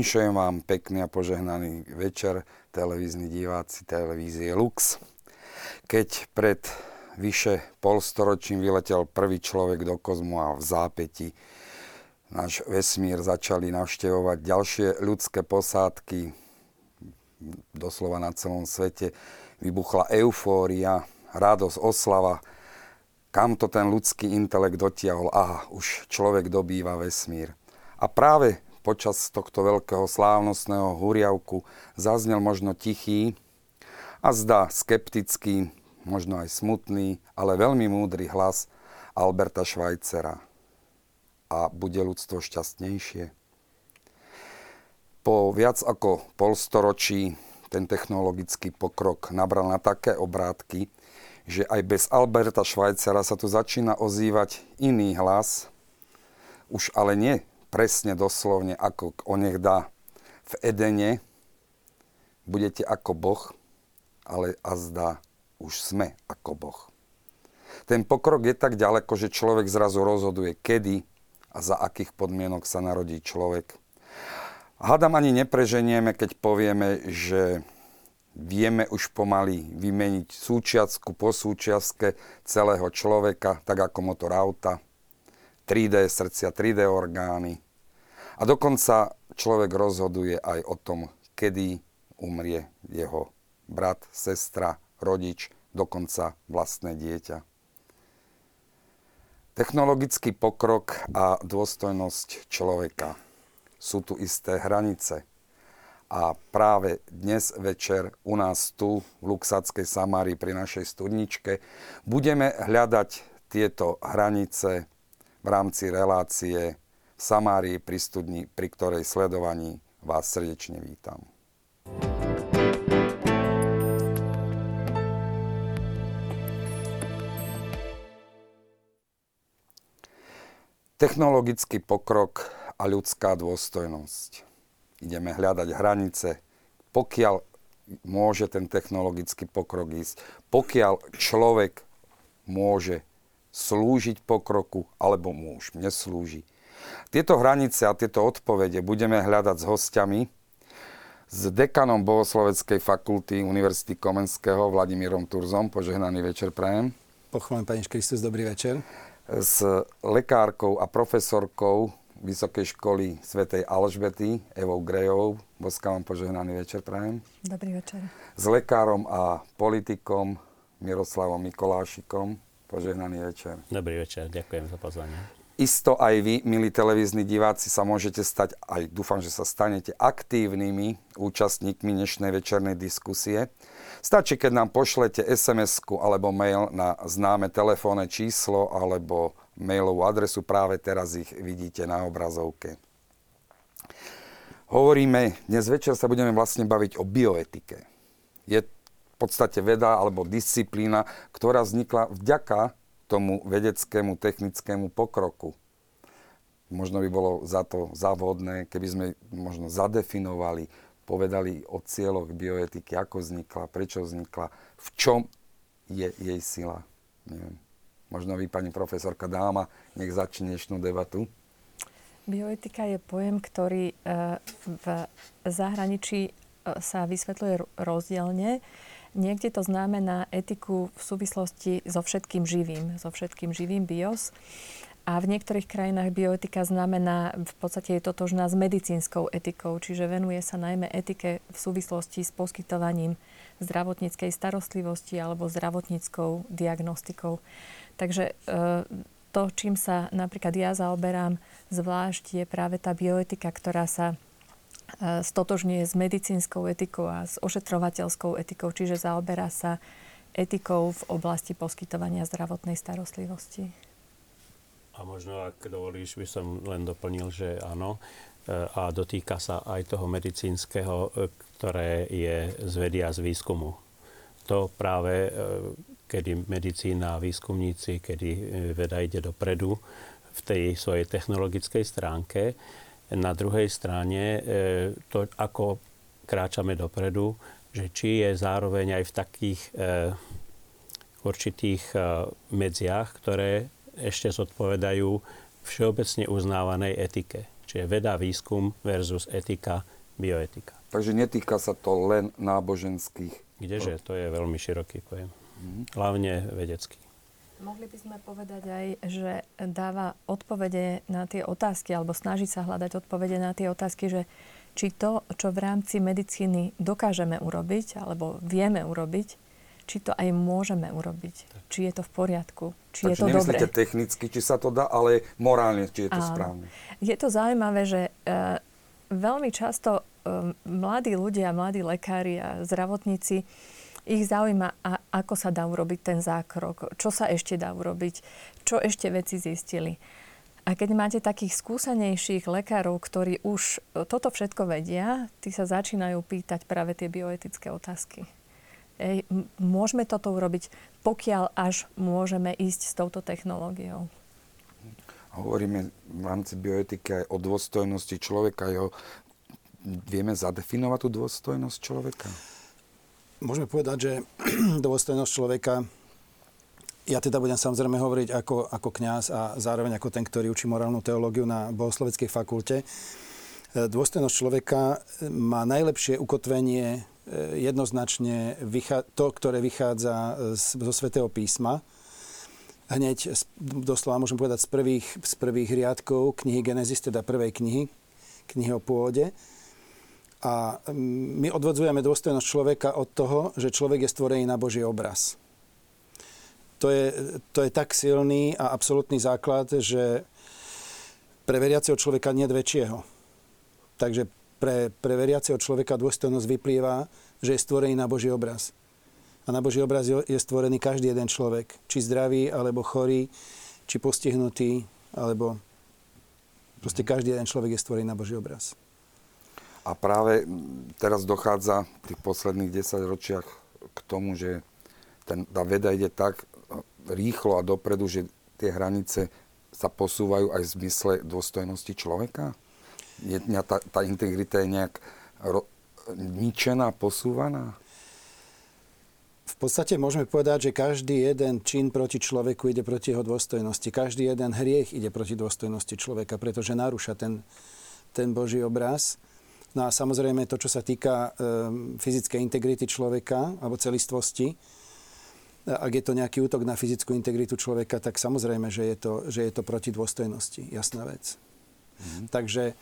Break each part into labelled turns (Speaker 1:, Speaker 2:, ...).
Speaker 1: Vinšujem vám pekný a požehnaný večer, televízni diváci televízie Lux. Keď pred vyše polstoročím vyletel prvý človek do kozmu a v zápäti náš vesmír začali navštevovať ďalšie ľudské posádky, doslova na celom svete, vybuchla eufória, radosť, oslava, kam to ten ľudský intelekt dotiahol. Aha, už človek dobýva vesmír. A práve počas tohto veľkého slávnostného huriavku zaznel možno tichý a zdá skeptický, možno aj smutný, ale veľmi múdry hlas Alberta Schweitzera. A bude ľudstvo šťastnejšie? Po viac ako polstoročí ten technologický pokrok nabral na také obrátky, že aj bez Alberta Schweitzera sa tu začína ozývať iný hlas, už ale nie presne doslovne, ako nech dá v Edene, budete ako Boh, ale azda už sme ako Boh. Ten pokrok je tak ďaleko, že človek zrazu rozhoduje, kedy a za akých podmienok sa narodí človek. Hadam ani nepreženieme, keď povieme, že vieme už pomaly vymeniť súčiastku po súčiastke celého človeka, tak ako motor auta, 3D srdcia, 3D orgány. A dokonca človek rozhoduje aj o tom, kedy umrie jeho brat, sestra, rodič, dokonca vlastné dieťa. Technologický pokrok a dôstojnosť človeka. Sú tu isté hranice. A práve dnes večer u nás tu v Luxackej Samárii pri našej studničke budeme hľadať tieto hranice v rámci relácie v Samárii pri studni, pri ktorej sledovaní vás srdečne vítam. Technologický pokrok a ľudská dôstojnosť. Ideme hľadať hranice, pokiaľ môže ten technologický pokrok ísť, pokiaľ človek môže slúžiť pokroku, alebo mu už neslúži. Tieto hranice a tieto odpovede budeme hľadať s hostiami, s dekanom Bohosloveckej fakulty Univerzity Komenského Vladimírom Turzom. Požehnaný večer prajem.
Speaker 2: Pochválen Pane Kristus, dobrý večer.
Speaker 1: S lekárkou a profesorkou Vysokej školy svätej Alžbety Evou Grejovou. Boska vám požehnaný večer prajem.
Speaker 3: Dobrý večer.
Speaker 1: S lekárom a politikom Miroslavom Mikolášikom. Požehnaný večer.
Speaker 4: Dobrý večer, ďakujem za pozvanie.
Speaker 1: Isto aj vy, milí televízni diváci, sa môžete stať, aj dúfam, že sa stanete aktívnymi účastníkmi dnešnej večernej diskusie. Stačí, keď nám pošlete sms alebo mail na známe telefónne číslo alebo mailovú adresu. Práve teraz ich vidíte na obrazovke. Hovoríme, dnes večer sa budeme vlastne baviť o bioetike. Je podstate veda alebo disciplína, ktorá vznikla vďaka tomu vedeckému, technickému pokroku. Možno by bolo za to závodné, keby sme možno zadefinovali, povedali o cieľoch bioetiky, ako vznikla, prečo vznikla, v čom je jej sila. Neviem. Možno vy, pani profesorka Dáma, nech začne dnešnú debatu.
Speaker 3: Bioetika je pojem, ktorý e, v zahraničí e, sa vysvetľuje rozdielne. Niekde to znamená etiku v súvislosti so všetkým živým, so všetkým živým bios. A v niektorých krajinách bioetika znamená, v podstate je totožná s medicínskou etikou, čiže venuje sa najmä etike v súvislosti s poskytovaním zdravotníckej starostlivosti alebo zdravotníckou diagnostikou. Takže e, to, čím sa napríklad ja zaoberám zvlášť, je práve tá bioetika, ktorá sa stotožňuje s medicínskou etikou a s ošetrovateľskou etikou, čiže zaoberá sa etikou v oblasti poskytovania zdravotnej starostlivosti.
Speaker 4: A možno, ak dovolíš, by som len doplnil, že áno. E, a dotýka sa aj toho medicínskeho, e, ktoré je z vedy a z výskumu. To práve, kedy medicína a výskumníci, kedy veda ide dopredu v tej svojej technologickej stránke, na druhej strane e, to, ako kráčame dopredu, že či je zároveň aj v takých e, určitých e, medziach, ktoré ešte zodpovedajú všeobecne uznávanej etike. Čiže veda, výskum versus etika, bioetika.
Speaker 1: Takže netýka sa to len náboženských.
Speaker 4: Kdeže? To je veľmi široký pojem. Hlavne vedecký.
Speaker 3: Mohli by sme povedať aj, že dáva odpovede na tie otázky, alebo snaží sa hľadať odpovede na tie otázky, že či to, čo v rámci medicíny dokážeme urobiť, alebo vieme urobiť, či to aj môžeme urobiť. Či je to v poriadku, či
Speaker 1: Takže
Speaker 3: je to dobré.
Speaker 1: technicky, či sa to dá, ale morálne, či je to
Speaker 3: Áno.
Speaker 1: správne.
Speaker 3: Je to zaujímavé, že e, veľmi často e, mladí ľudia, mladí lekári a zdravotníci, ich zaujíma, a, ako sa dá urobiť ten zákrok, čo sa ešte dá urobiť, čo ešte veci zistili. A keď máte takých skúsenejších lekárov, ktorí už e, toto všetko vedia, tí sa začínajú pýtať práve tie bioetické otázky. Ej, môžeme toto urobiť, pokiaľ až môžeme ísť s touto technológiou.
Speaker 1: Hovoríme v rámci bioetiky aj o dôstojnosti človeka. Jo. Vieme zadefinovať tú dôstojnosť človeka?
Speaker 2: Môžeme povedať, že dôstojnosť človeka, ja teda budem samozrejme hovoriť ako, ako kňaz a zároveň ako ten, ktorý učí morálnu teológiu na Bohosloveckej fakulte. E, Dôstojnosť človeka má najlepšie ukotvenie e, jednoznačne to, ktoré vychádza zo Svetého písma. Hneď, doslova môžem povedať, z prvých, z prvých riadkov knihy Genesis, teda prvej knihy, knihy o pôde. A my odvodzujeme dôstojnosť človeka od toho, že človek je stvorený na Boží obraz. To je, to je tak silný a absolútny základ, že pre veriaceho človeka nie je väčšieho. Takže pre, pre veriaceho človeka dôstojnosť vyplýva, že je stvorený na Boží obraz. A na Boží obraz je stvorený každý jeden človek. Či zdravý, alebo chorý, či postihnutý, alebo proste každý jeden človek je stvorený na Boží obraz.
Speaker 1: A práve teraz dochádza v tých posledných 10 ročiach k tomu, že ten, tá veda ide tak rýchlo a dopredu, že tie hranice sa posúvajú aj v zmysle dôstojnosti človeka? Je, tá, tá integrita je nejak ro, ničená, posúvaná?
Speaker 2: V podstate môžeme povedať, že každý jeden čin proti človeku ide proti jeho dôstojnosti. Každý jeden hriech ide proti dôstojnosti človeka, pretože narúša ten, ten Boží obraz. No a samozrejme to, čo sa týka um, fyzickej integrity človeka alebo celistvosti, ak je to nejaký útok na fyzickú integritu človeka, tak samozrejme, že je to, že je to proti dôstojnosti. Jasná vec. Mm. Takže e,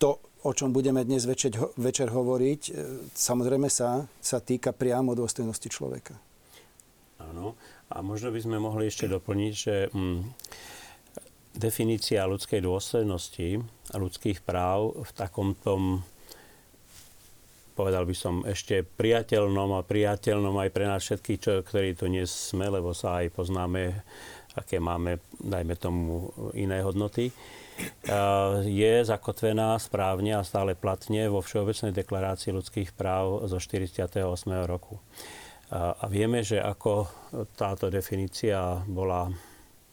Speaker 2: to, o čom budeme dnes večer, večer hovoriť, e, samozrejme sa, sa týka priamo dôstojnosti človeka.
Speaker 4: Áno. A možno by sme mohli ešte doplniť, že hm, definícia ľudskej dôstojnosti a ľudských práv v takom tom povedal by som, ešte priateľnom a priateľnom aj pre nás všetkých, čo, ktorí tu nie sme, lebo sa aj poznáme, aké máme, dajme tomu, iné hodnoty, je zakotvená správne a stále platne vo Všeobecnej deklarácii ľudských práv zo 48. roku. A vieme, že ako táto definícia bola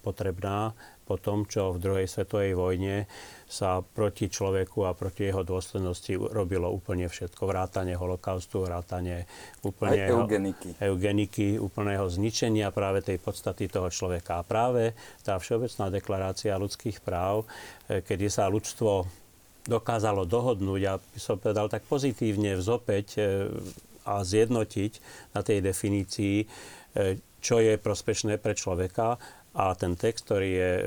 Speaker 4: potrebná po tom, čo v druhej svetovej vojne sa proti človeku a proti jeho dôslednosti robilo úplne všetko. Vrátanie holokaustu, vrátanie úplne
Speaker 1: eugeniky.
Speaker 4: eugeniky, úplného zničenia práve tej podstaty toho človeka. A práve tá Všeobecná deklarácia ľudských práv, kedy sa ľudstvo dokázalo dohodnúť, a by som povedal tak pozitívne vzopäť a zjednotiť na tej definícii, čo je prospešné pre človeka a ten text, ktorý je e,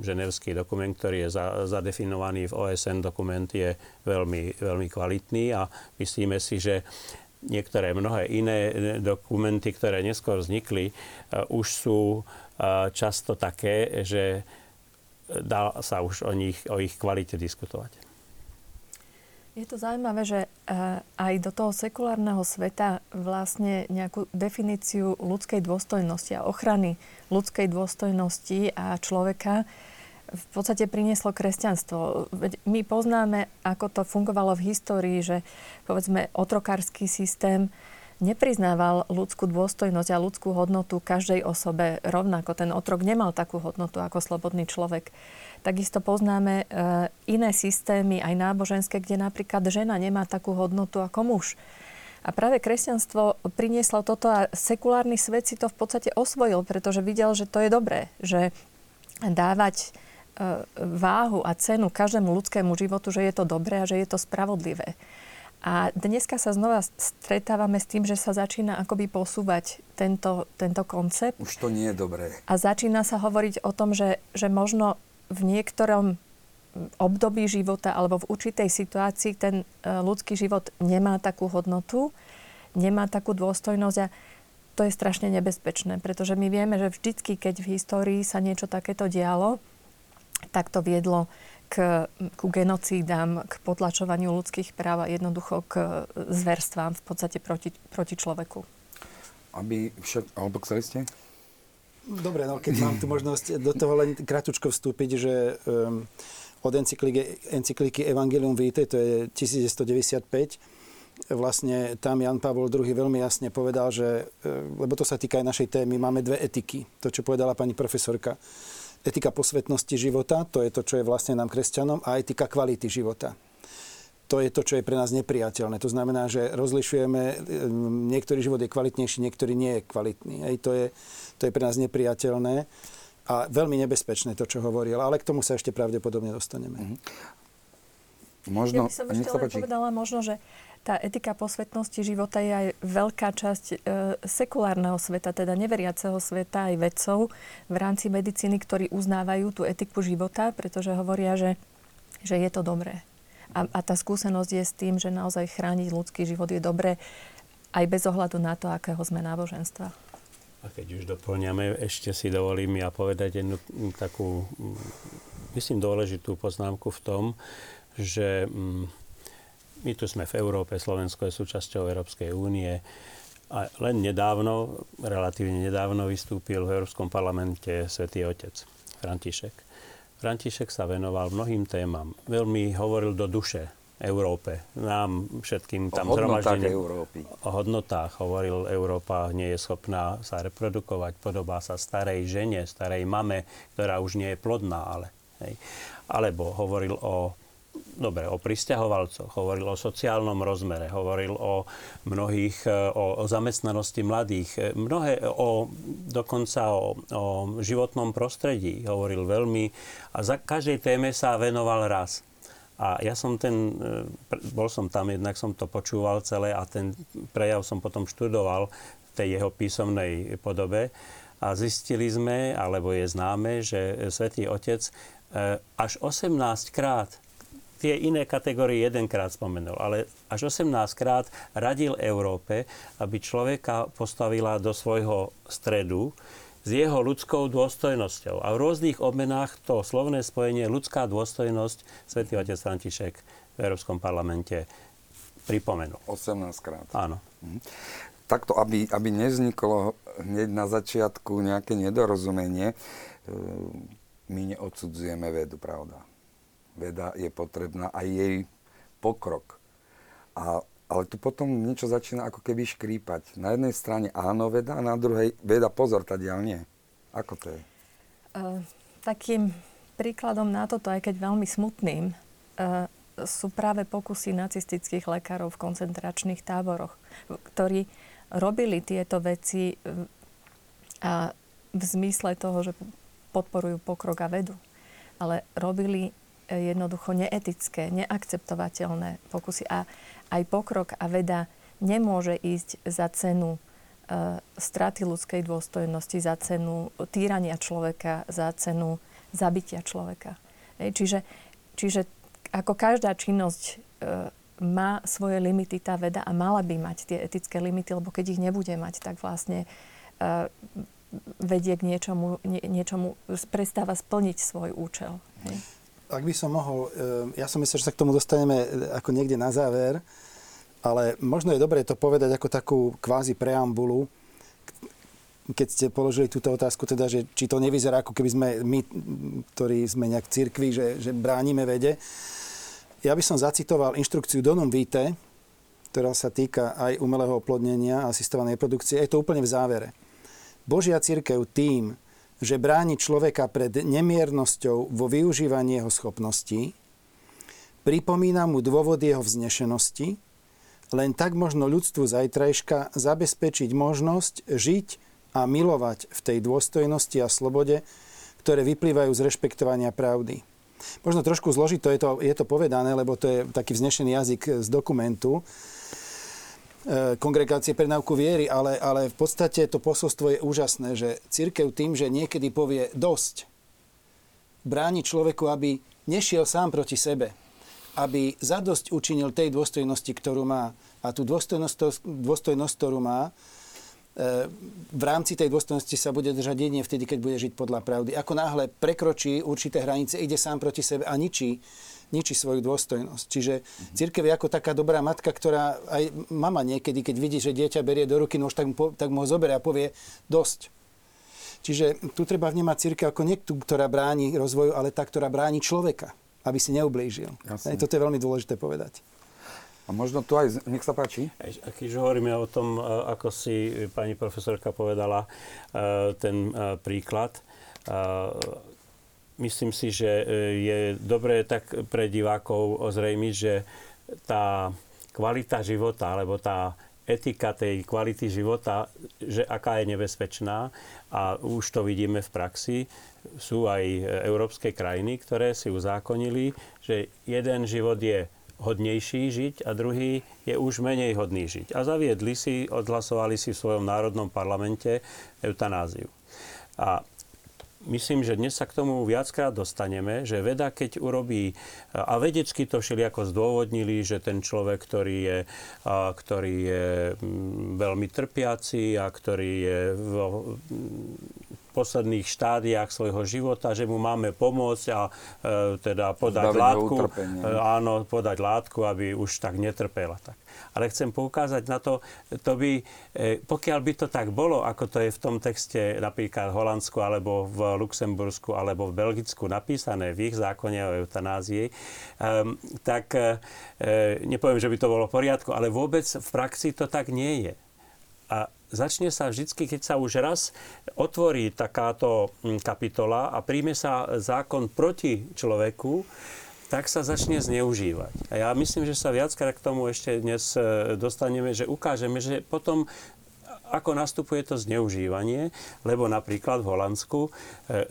Speaker 4: ženevský dokument, ktorý je za, zadefinovaný v OSN dokument, je veľmi, veľmi kvalitný a myslíme si, že niektoré mnohé iné dokumenty, ktoré neskôr vznikli, e, už sú e, často také, že dá sa už o, nich, o ich kvalite diskutovať.
Speaker 3: Je to zaujímavé, že aj do toho sekulárneho sveta vlastne nejakú definíciu ľudskej dôstojnosti a ochrany ľudskej dôstojnosti a človeka v podstate prinieslo kresťanstvo. My poznáme, ako to fungovalo v histórii, že povedzme otrokársky systém nepriznával ľudskú dôstojnosť a ľudskú hodnotu každej osobe rovnako. Ten otrok nemal takú hodnotu ako slobodný človek. Takisto poznáme e, iné systémy, aj náboženské, kde napríklad žena nemá takú hodnotu ako muž. A práve kresťanstvo prinieslo toto a sekulárny svet si to v podstate osvojil, pretože videl, že to je dobré, že dávať e, váhu a cenu každému ľudskému životu, že je to dobré a že je to spravodlivé. A dneska sa znova stretávame s tým, že sa začína akoby posúvať tento, tento koncept.
Speaker 1: Už to nie je dobré.
Speaker 3: A začína sa hovoriť o tom, že, že možno v niektorom období života alebo v určitej situácii ten e, ľudský život nemá takú hodnotu, nemá takú dôstojnosť a to je strašne nebezpečné, pretože my vieme, že vždycky, keď v histórii sa niečo takéto dialo, tak to viedlo k, ku genocídam, k potlačovaniu ľudských práv a jednoducho k zverstvám v podstate proti, proti človeku.
Speaker 1: Aby však, alebo chceli ste?
Speaker 2: Dobre, no keď mám tu možnosť do toho len kratučko vstúpiť, že um, od encykliky, encykliky Evangelium Vitae, to je 1195, vlastne tam Jan Pavol II veľmi jasne povedal, že, lebo to sa týka aj našej témy, máme dve etiky, to, čo povedala pani profesorka etika posvetnosti života, to je to, čo je vlastne nám kresťanom, a etika kvality života. To je to, čo je pre nás nepriateľné. To znamená, že rozlišujeme, e, niektorý život je kvalitnejší, niektorý nie je kvalitný. Hej, to, je, to je pre nás nepriateľné a veľmi nebezpečné to, čo hovoril. Ale k tomu sa ešte pravdepodobne dostaneme. Mm-hmm.
Speaker 1: Možno,
Speaker 3: ja by som ešte len povedala možno, že tá etika posvetnosti života je aj veľká časť e, sekulárneho sveta, teda neveriaceho sveta, aj vedcov v rámci medicíny, ktorí uznávajú tú etiku života, pretože hovoria, že, že je to dobré. A, a tá skúsenosť je s tým, že naozaj chrániť ľudský život je dobré aj bez ohľadu na to, akého sme náboženstva.
Speaker 4: A keď už doplňame, ešte si dovolím ja povedať jednu takú, myslím, dôležitú poznámku v tom, že mm, my tu sme v Európe, Slovensko je súčasťou Európskej únie a len nedávno, relatívne nedávno vystúpil v Európskom parlamente svätý Otec František. František sa venoval mnohým témam. Veľmi hovoril do duše Európe, nám všetkým tam
Speaker 1: hodnotách Európy.
Speaker 4: O hodnotách hovoril, Európa nie je schopná sa reprodukovať, podobá sa starej žene, starej mame, ktorá už nie je plodná, ale. Hej. Alebo hovoril o dobre, o pristahovalcoch, hovoril o sociálnom rozmere, hovoril o mnohých, e, o, o zamestnanosti mladých, e, mnohé, o, dokonca o, o životnom prostredí hovoril veľmi a za každej téme sa venoval raz. A ja som ten, e, bol som tam, jednak som to počúval celé a ten prejav som potom študoval v tej jeho písomnej podobe. A zistili sme, alebo je známe, že Svetý Otec až 18 krát tie iné kategórie jedenkrát spomenul, ale až 18 krát radil Európe, aby človeka postavila do svojho stredu s jeho ľudskou dôstojnosťou. A v rôznych obmenách to slovné spojenie ľudská dôstojnosť svätý otec František v Európskom parlamente pripomenul.
Speaker 1: 18 krát.
Speaker 4: Áno.
Speaker 1: Mhm. Takto, aby, aby nevzniklo hneď na začiatku nejaké nedorozumenie, e, my neodsudzujeme vedu, pravda veda je potrebná aj jej pokrok. A, ale tu potom niečo začína ako keby škrípať. Na jednej strane áno veda a na druhej veda pozor, tadiaľ nie. Ako to je?
Speaker 3: Uh, takým príkladom na toto, aj keď veľmi smutným, uh, sú práve pokusy nacistických lekárov v koncentračných táboroch, ktorí robili tieto veci uh, a v zmysle toho, že podporujú pokrok a vedu. Ale robili jednoducho neetické, neakceptovateľné pokusy. A aj pokrok a veda nemôže ísť za cenu e, straty ľudskej dôstojnosti, za cenu týrania človeka, za cenu zabitia človeka. E, čiže, čiže ako každá činnosť e, má svoje limity tá veda a mala by mať tie etické limity, lebo keď ich nebude mať, tak vlastne e, vedie k niečomu, nie, niečomu, prestáva splniť svoj účel. Hej
Speaker 2: ak by som mohol, eh, ja som myslel, že sa k tomu dostaneme eh, ako niekde na záver, ale možno je dobré to povedať ako takú kvázi preambulu, keď ste položili túto otázku, teda, že či to nevyzerá ako keby sme my, ktorí sme nejak v cirkvi, že, že bránime vede. Ja by som zacitoval inštrukciu Donum Vitae, ktorá sa týka aj umelého oplodnenia a asistovanej produkcie. Je to úplne v závere. Božia církev tým, že bráni človeka pred nemiernosťou vo využívaní jeho schopností, pripomína mu dôvod jeho vznešenosti, len tak možno ľudstvu zajtrajška zabezpečiť možnosť žiť a milovať v tej dôstojnosti a slobode, ktoré vyplývajú z rešpektovania pravdy. Možno trošku zložito je to, je to povedané, lebo to je taký vznešený jazyk z dokumentu kongregácie pre náuku viery, ale, ale v podstate to posolstvo je úžasné, že církev tým, že niekedy povie dosť, bráni človeku, aby nešiel sám proti sebe, aby zadosť učinil tej dôstojnosti, ktorú má. A tú dôstojnosť, dôstojnosť ktorú má, E, v rámci tej dôstojnosti sa bude držať jedine vtedy, keď bude žiť podľa pravdy. Ako náhle prekročí určité hranice, ide sám proti sebe a ničí, ničí svoju dôstojnosť. Čiže církev je ako taká dobrá matka, ktorá aj mama niekedy, keď vidí, že dieťa berie do ruky nôž, tak, mu, tak mu ho zoberie a povie dosť. Čiže tu treba vnímať církev ako nie tú, ktorá bráni rozvoju, ale tá, ktorá bráni človeka, aby si neublížil. Jasne. Toto je veľmi dôležité povedať.
Speaker 1: A možno tu aj, nech sa páči.
Speaker 4: Keď hovoríme o tom, e, ako si pani profesorka povedala, e, ten e, príklad, myslím si, že je dobré tak pre divákov ozrejmiť, že tá kvalita života, alebo tá etika tej kvality života, že aká je nebezpečná a už to vidíme v praxi. Sú aj európske krajiny, ktoré si uzákonili, že jeden život je hodnejší žiť a druhý je už menej hodný žiť. A zaviedli si, odhlasovali si v svojom národnom parlamente eutanáziu. A myslím, že dnes sa k tomu viackrát dostaneme, že veda, keď urobí, a vedecky to všelijako zdôvodnili, že ten človek, ktorý je, ktorý je veľmi trpiaci a ktorý je v, posledných štádiách svojho života, že mu máme pomôcť a e, teda podať Zbaviť látku, e, áno, podať látku, aby už tak netrpela. Tak. Ale chcem poukázať na to, to by, e, pokiaľ by to tak bolo, ako to je v tom texte napríklad v Holandsku, alebo v Luxembursku, alebo v Belgicku napísané v ich zákone o eutanázii, e, tak e, nepoviem, že by to bolo v poriadku, ale vôbec v praxi to tak nie je. A začne sa vždy, keď sa už raz otvorí takáto hm, kapitola a príjme sa zákon proti človeku, tak sa začne zneužívať. A ja myslím, že sa viackrát k tomu ešte dnes e, dostaneme, že ukážeme, že potom ako nastupuje to zneužívanie, lebo napríklad v Holandsku e,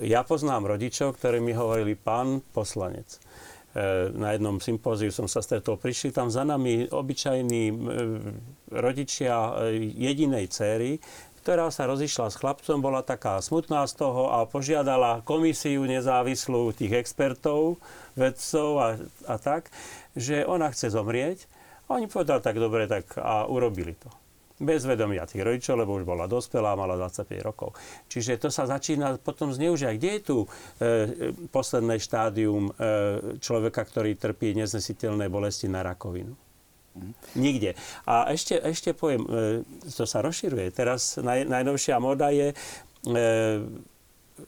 Speaker 4: ja poznám rodičov, ktorí mi hovorili, pán poslanec, E, na jednom sympóziu som sa stretol, prišli tam za nami obyčajní e, rodičia e, jedinej céry, ktorá sa rozišla s chlapcom, bola taká smutná z toho a požiadala komisiu nezávislú tých expertov, vedcov a, a tak, že ona chce zomrieť. A oni povedali, tak dobre, tak a urobili to bez vedomia tých rodičov, lebo už bola dospelá, mala 25 rokov. Čiže to sa začína potom zneužívať. Kde je tu e, posledné štádium e, človeka, ktorý trpí neznesiteľné bolesti na rakovinu? Nikde. A ešte, ešte poviem, e, to sa rozširuje. Teraz naj, najnovšia moda je e,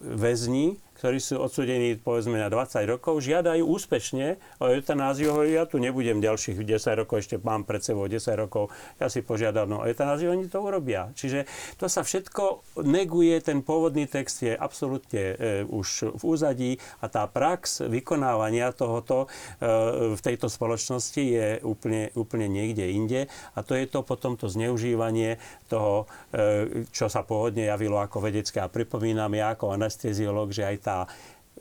Speaker 4: väzni, ktorí sú odsudení povedzme na 20 rokov, žiadajú úspešne o eutanáziu. Ja tu nebudem ďalších 10 rokov, ešte mám pred sebou 10 rokov, ja si požiadam o eutanáziu, oni to urobia. Čiže to sa všetko neguje, ten pôvodný text je absolútne e, už v úzadí a tá prax vykonávania tohoto e, v tejto spoločnosti je úplne, úplne niekde inde a to je to potom to zneužívanie toho, e, čo sa pôvodne javilo ako vedecké. A pripomínam ja ako anesteziolog, že aj tá tá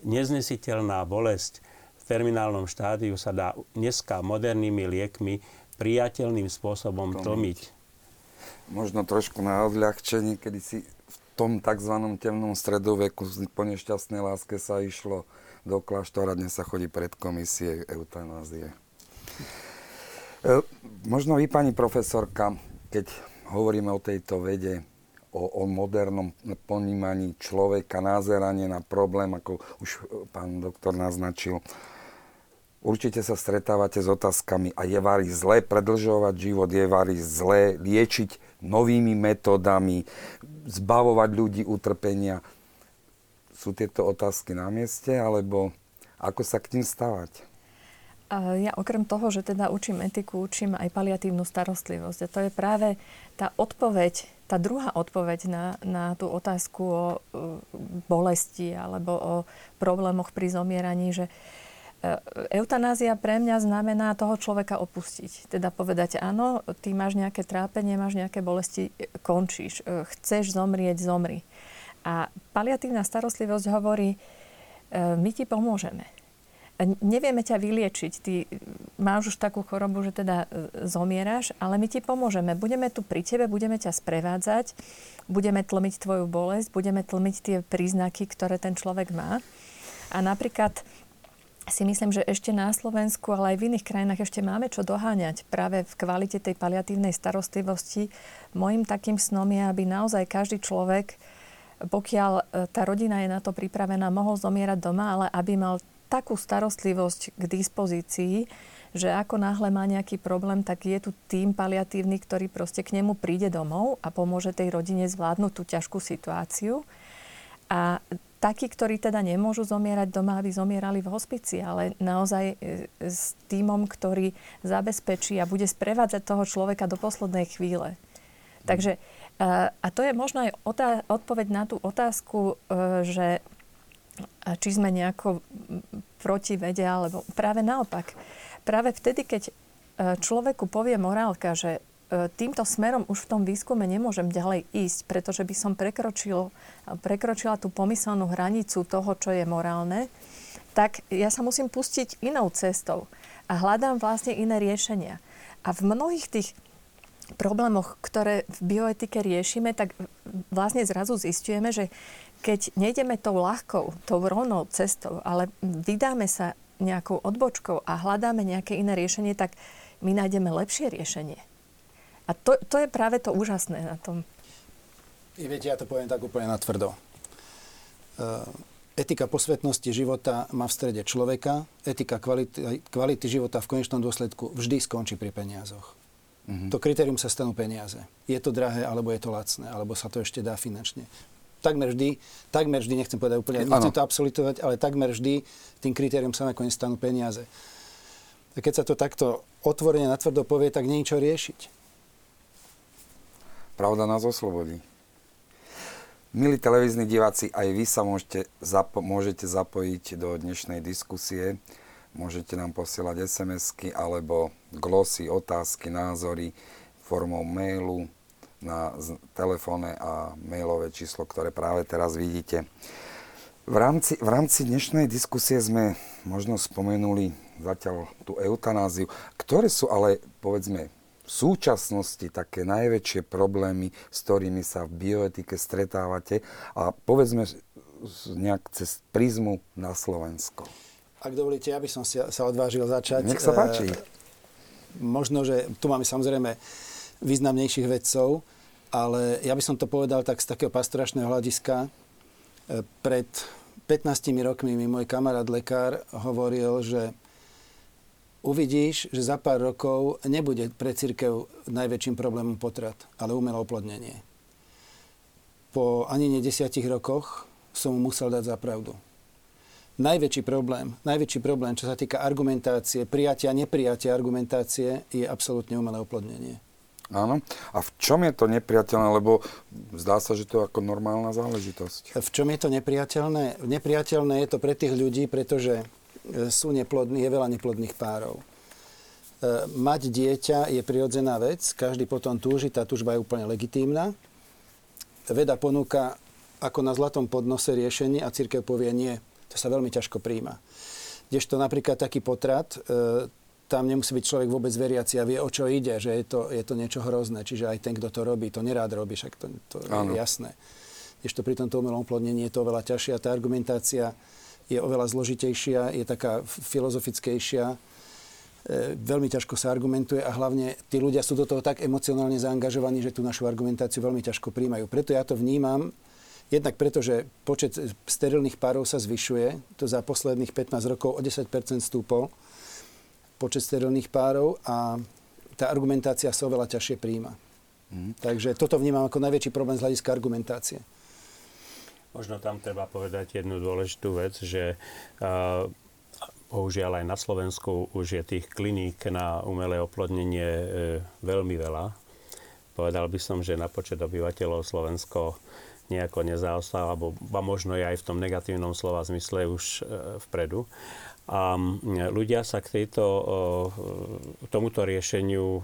Speaker 4: neznesiteľná bolesť v terminálnom štádiu sa dá dneska modernými liekmi priateľným spôsobom tlmiť.
Speaker 1: Možno trošku na odľahčenie, kedy si v tom tzv. temnom stredoveku po nešťastnej láske sa išlo do kláštora, dnes sa chodí pred komisie eutanázie. E, možno vy, pani profesorka, keď hovoríme o tejto vede, o, o modernom ponímaní človeka, názeranie na problém, ako už pán doktor naznačil. Určite sa stretávate s otázkami a je vari zlé predlžovať život, je vari zlé liečiť novými metódami, zbavovať ľudí utrpenia. Sú tieto otázky na mieste, alebo ako sa k tým stavať?
Speaker 3: Ja okrem toho, že teda učím etiku, učím aj paliatívnu starostlivosť. A to je práve tá odpoveď, tá druhá odpoveď na, na tú otázku o bolesti alebo o problémoch pri zomieraní, že e, eutanázia pre mňa znamená toho človeka opustiť. Teda povedať, áno, ty máš nejaké trápenie, máš nejaké bolesti, končíš. E, chceš zomrieť, zomri. A paliatívna starostlivosť hovorí, e, my ti pomôžeme. Nevieme ťa vyliečiť, ty máš už takú chorobu, že teda e, zomieráš, ale my ti pomôžeme. Budeme tu pri tebe, budeme ťa sprevádzať, budeme tlmiť tvoju bolesť, budeme tlmiť tie príznaky, ktoré ten človek má. A napríklad si myslím, že ešte na Slovensku, ale aj v iných krajinách ešte máme čo doháňať práve v kvalite tej paliatívnej starostlivosti. Mojím takým snom je, aby naozaj každý človek, pokiaľ e, tá rodina je na to pripravená, mohol zomierať doma, ale aby mal takú starostlivosť k dispozícii, že ako náhle má nejaký problém, tak je tu tým paliatívny, ktorý proste k nemu príde domov a pomôže tej rodine zvládnuť tú ťažkú situáciu. A takí, ktorí teda nemôžu zomierať doma, aby zomierali v hospici, ale naozaj e, s týmom, ktorý zabezpečí a bude sprevádzať toho človeka do poslednej chvíle. Takže, a to je možno aj odpoveď na tú otázku, e, že či sme nejako proti vede, alebo práve naopak. Práve vtedy, keď človeku povie morálka, že E, týmto smerom už v tom výskume nemôžem ďalej ísť, pretože by som prekročil, prekročila tú pomyselnú hranicu toho, čo je morálne, tak ja sa musím pustiť inou cestou a hľadám vlastne iné riešenia. A v mnohých tých problémoch, ktoré v bioetike riešime, tak vlastne zrazu zistujeme, že keď nejdeme tou ľahkou, tou rovnou cestou, ale vydáme sa nejakou odbočkou a hľadáme nejaké iné riešenie, tak my nájdeme lepšie riešenie. A to, to je práve to úžasné na tom.
Speaker 2: I viete, ja to poviem tak úplne na tvrdo. Uh, etika posvetnosti života má v strede človeka, etika kvality, kvality života v konečnom dôsledku vždy skončí pri peniazoch. Mm-hmm. To kritérium sa stanú peniaze. Je to drahé, alebo je to lacné, alebo sa to ešte dá finančne. Takmer vždy, takmer vždy, nechcem povedať úplne, nechcem to absolutovať, ale takmer vždy tým kritérium sa nakoniec stanú peniaze. A keď sa to takto otvorene natvrdo povie, tak nie je čo riešiť.
Speaker 1: Pravda nás oslobodí. Milí televízni diváci, aj vy sa môžete, zapo- môžete zapojiť do dnešnej diskusie. Môžete nám posielať SMS-ky alebo glosy, otázky, názory formou mailu na telefónne a mailové číslo, ktoré práve teraz vidíte. V rámci, v rámci dnešnej diskusie sme možno spomenuli zatiaľ tú eutanáziu, ktoré sú ale, povedzme, v súčasnosti také najväčšie problémy, s ktorými sa v bioetike stretávate a povedzme nejak cez prízmu na Slovensko?
Speaker 2: Ak dovolíte, ja by som sa odvážil začať.
Speaker 1: Nech sa páči. E,
Speaker 2: možno, že tu máme samozrejme významnejších vedcov, ale ja by som to povedal tak z takého pastoračného hľadiska. E, pred 15 rokmi mi môj kamarát lekár hovoril, že uvidíš, že za pár rokov nebude pre církev najväčším problémom potrat, ale umelé oplodnenie. Po ani ne desiatich rokoch som mu musel dať za pravdu. Najväčší problém, najväčší problém, čo sa týka argumentácie, prijatia, neprijatia argumentácie, je absolútne umelé oplodnenie.
Speaker 1: Áno. A v čom je to nepriateľné? Lebo zdá sa, že to je ako normálna záležitosť.
Speaker 2: V čom je to nepriateľné? Nepriateľné je to pre tých ľudí, pretože E, sú neplodní, je veľa neplodných párov. E, mať dieťa je prirodzená vec, každý potom túži, tá túžba je úplne legitímna. Veda ponúka ako na zlatom podnose riešenie a církev povie nie. To sa veľmi ťažko príjma. Kdežto napríklad taký potrat, e, tam nemusí byť človek vôbec veriaci a vie, o čo ide, že je to, je to niečo hrozné. Čiže aj ten, kto to robí, to nerád robí, však to, to je jasné. Kdežto pri tomto umelom plodnení je to oveľa ťažšie a tá argumentácia je oveľa zložitejšia, je taká filozofickejšia, e, veľmi ťažko sa argumentuje a hlavne tí ľudia sú do toho tak emocionálne zaangažovaní, že tú našu argumentáciu veľmi ťažko príjmajú. Preto ja to vnímam, jednak preto, že počet sterilných párov sa zvyšuje, to za posledných 15 rokov o 10% stúpol počet sterilných párov a tá argumentácia sa oveľa ťažšie príjma. Mm. Takže toto vnímam ako najväčší problém z hľadiska argumentácie.
Speaker 4: Možno tam treba povedať jednu dôležitú vec, že uh, bohužiaľ aj na Slovensku už je tých kliník na umelé oplodnenie uh, veľmi veľa. Povedal by som, že na počet obyvateľov Slovensko nejako nezaostáva, alebo možno je aj v tom negatívnom slova zmysle už uh, vpredu. A ľudia sa k tejto, tomuto riešeniu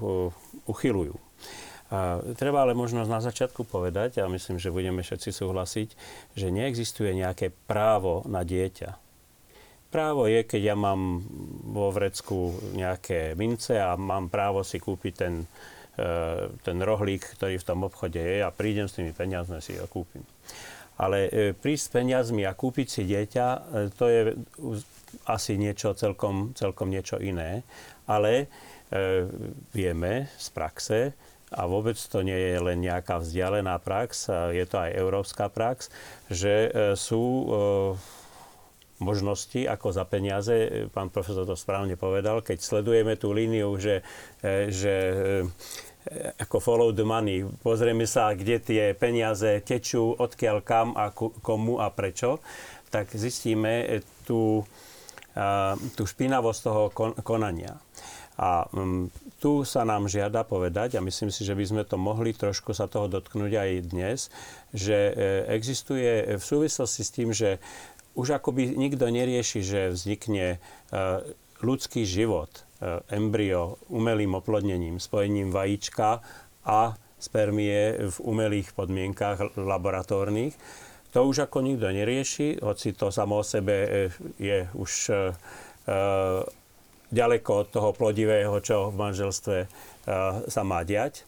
Speaker 4: uchylujú. Treba ale možno na začiatku povedať, a myslím, že budeme všetci súhlasiť, že neexistuje nejaké právo na dieťa. Právo je, keď ja mám vo vrecku nejaké mince a mám právo si kúpiť ten, e, ten rohlík, ktorý v tom obchode je a prídem s tými peniazmi si ho kúpim. Ale e, prísť s peniazmi a kúpiť si dieťa, e, to je asi niečo celkom, celkom niečo iné. Ale vieme z praxe, a vôbec to nie je len nejaká vzdialená prax, je to aj európska prax, že e, sú e, možnosti, ako za peniaze, pán profesor to správne povedal, keď sledujeme tú líniu, že, e, že ako follow the money. Pozrieme sa, kde tie peniaze tečú, odkiaľ kam a komu a prečo, tak zistíme tú, tú špinavosť toho konania. A um, tu sa nám žiada povedať, a myslím si, že by sme to mohli trošku sa toho dotknúť aj dnes, že e, existuje v súvislosti s tým, že už akoby nikto nerieši, že vznikne e, ľudský život, e, embryo umelým oplodnením, spojením vajíčka a spermie v umelých podmienkách laboratórnych. To už ako nikto nerieši, hoci to samo o sebe je už ďaleko od toho plodivého, čo v manželstve sa má diať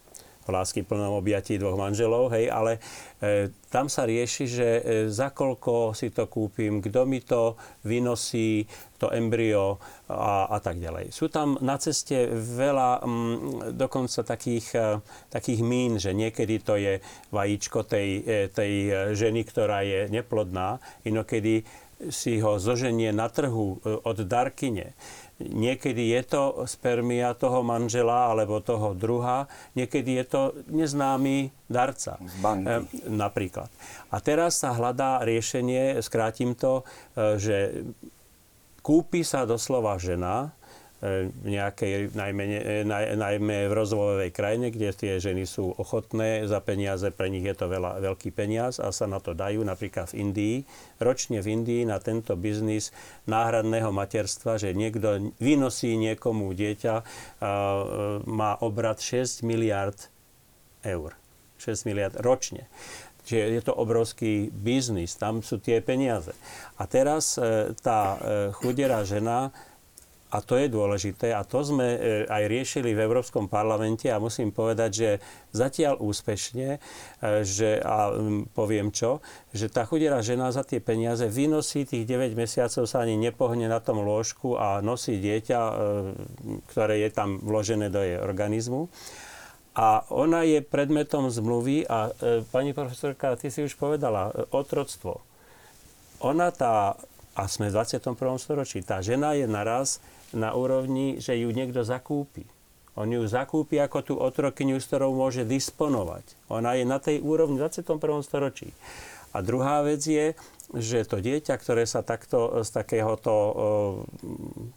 Speaker 4: lásky plnom objatí dvoch manželov, hej, ale e, tam sa rieši, že e, za koľko si to kúpim, kto mi to vynosí, to embryo a, a tak ďalej. Sú tam na ceste veľa m, mm, dokonca takých, e, takých mín, že niekedy to je vajíčko tej, e, tej ženy, ktorá je neplodná, inokedy si ho zoženie na trhu e, od darkyne Niekedy je to spermia toho manžela alebo toho druha, niekedy je to neznámy darca.
Speaker 1: E,
Speaker 4: napríklad. A teraz sa hľadá riešenie, skrátim to, e, že kúpi sa doslova žena, nejakej, najmä, naj, najmä v rozvojovej krajine, kde tie ženy sú ochotné za peniaze, pre nich je to veľa, veľký peniaz a sa na to dajú, napríklad v Indii. Ročne v Indii na tento biznis náhradného materstva, že niekto vynosí niekomu dieťa, a, má obrad 6 miliard eur. 6 miliard ročne. Čiže je to obrovský biznis, tam sú tie peniaze. A teraz e, tá e, chuderá žena a to je dôležité a to sme e, aj riešili v Európskom parlamente a musím povedať, že zatiaľ úspešne, e, že, a poviem čo, že tá chudera žena za tie peniaze vynosí tých 9 mesiacov, sa ani nepohne na tom lôžku a nosí dieťa, e, ktoré je tam vložené do jej organizmu. A ona je predmetom zmluvy a pani profesorka, ty si už povedala, otroctvo. Ona tá, a sme v 21. storočí, tá žena je naraz na úrovni, že ju niekto zakúpi. On ju zakúpi ako tú otrokyňu, s ktorou môže disponovať. Ona je na tej úrovni v 21. storočí. A druhá vec je, že to dieťa, ktoré sa takto z takéhoto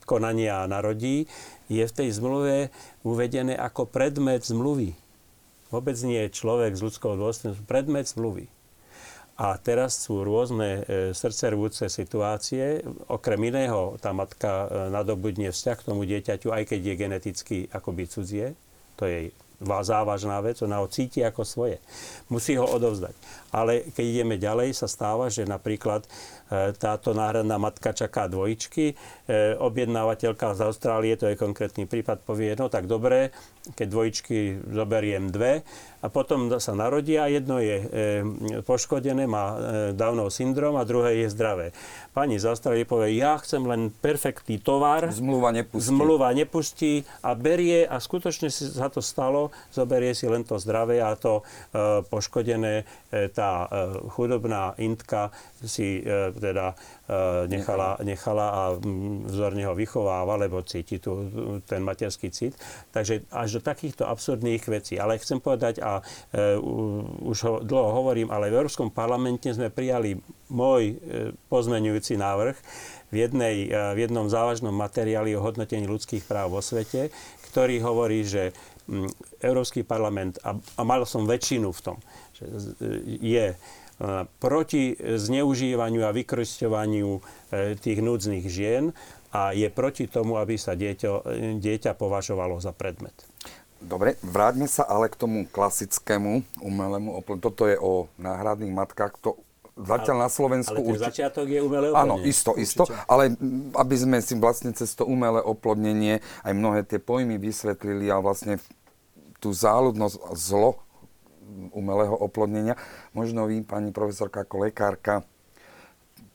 Speaker 4: konania narodí, je v tej zmluve uvedené ako predmet zmluvy. Vôbec nie je človek s ľudskou dôstojnosťou, predmet zmluvy. A teraz sú rôzne e, srdcervúce situácie. Okrem iného, tá matka e, nadobudne vzťah k tomu dieťaťu, aj keď je geneticky akoby cudzie. To je závažná vec, ona ho cíti ako svoje. Musí ho odovzdať. Ale keď ideme ďalej, sa stáva, že napríklad e, táto náhradná matka čaká dvojičky, objednávateľka z Austrálie, to je konkrétny prípad, povie, no tak dobre, keď dvojičky zoberiem dve a potom sa narodia, jedno je e, poškodené, má Downov syndrom a druhé je zdravé. Pani z Austrálie povie, ja chcem len perfektný tovar.
Speaker 1: Zmluva nepustí.
Speaker 4: Zmluva nepustí a berie a skutočne sa to stalo, zoberie si len to zdravé a to poškodené tá chudobná Intka si teda nechala, nechala a vzorne ho vychováva, lebo cíti tu ten materský cit. Takže až do takýchto absurdných vecí. Ale chcem povedať, a e, už ho dlho hovorím, ale v Európskom parlamente sme prijali môj e, pozmenujúci návrh v, jednej, e, v jednom závažnom materiáli o hodnotení ľudských práv vo svete, ktorý hovorí, že Európsky parlament, a, a mal som väčšinu v tom, že je proti zneužívaniu a vykoristovaniu e, tých núdznych žien a je proti tomu, aby sa dieťo, dieťa považovalo za predmet.
Speaker 1: Dobre, vráťme sa ale k tomu klasickému umelému oplodneniu. Toto je o náhradných matkách. To zatiaľ na Slovensku...
Speaker 4: Ale
Speaker 1: určite-
Speaker 4: začiatok je umelé oplodnenie.
Speaker 1: Áno, isto, isto. Ale mm, aby sme si vlastne cez to umelé oplodnenie aj mnohé tie pojmy vysvetlili a vlastne tú záľudnosť zlo umelého oplodnenia. Možno vy, pani profesorka, ako lekárka,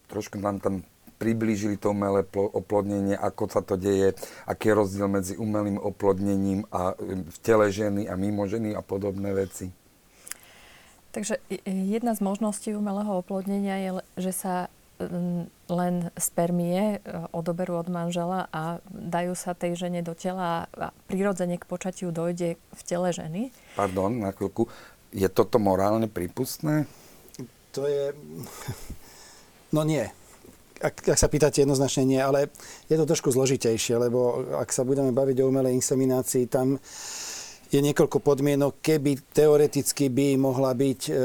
Speaker 1: trošku nám tam priblížili to umelé plo- oplodnenie, ako sa to deje, aký je rozdiel medzi umelým oplodnením a v tele ženy a mimo ženy a podobné veci.
Speaker 3: Takže jedna z možností umelého oplodnenia je, že sa len spermie e, odoberú od manžela a dajú sa tej žene do tela a prirodzene k počatiu dojde v tele ženy.
Speaker 1: Pardon, na chvíľku. Je toto morálne prípustné?
Speaker 2: To je... No nie. Ak, ak sa pýtate jednoznačne nie, ale je to trošku zložitejšie, lebo ak sa budeme baviť o umelej inseminácii, tam je niekoľko podmienok, keby teoreticky by mohla byť e, e,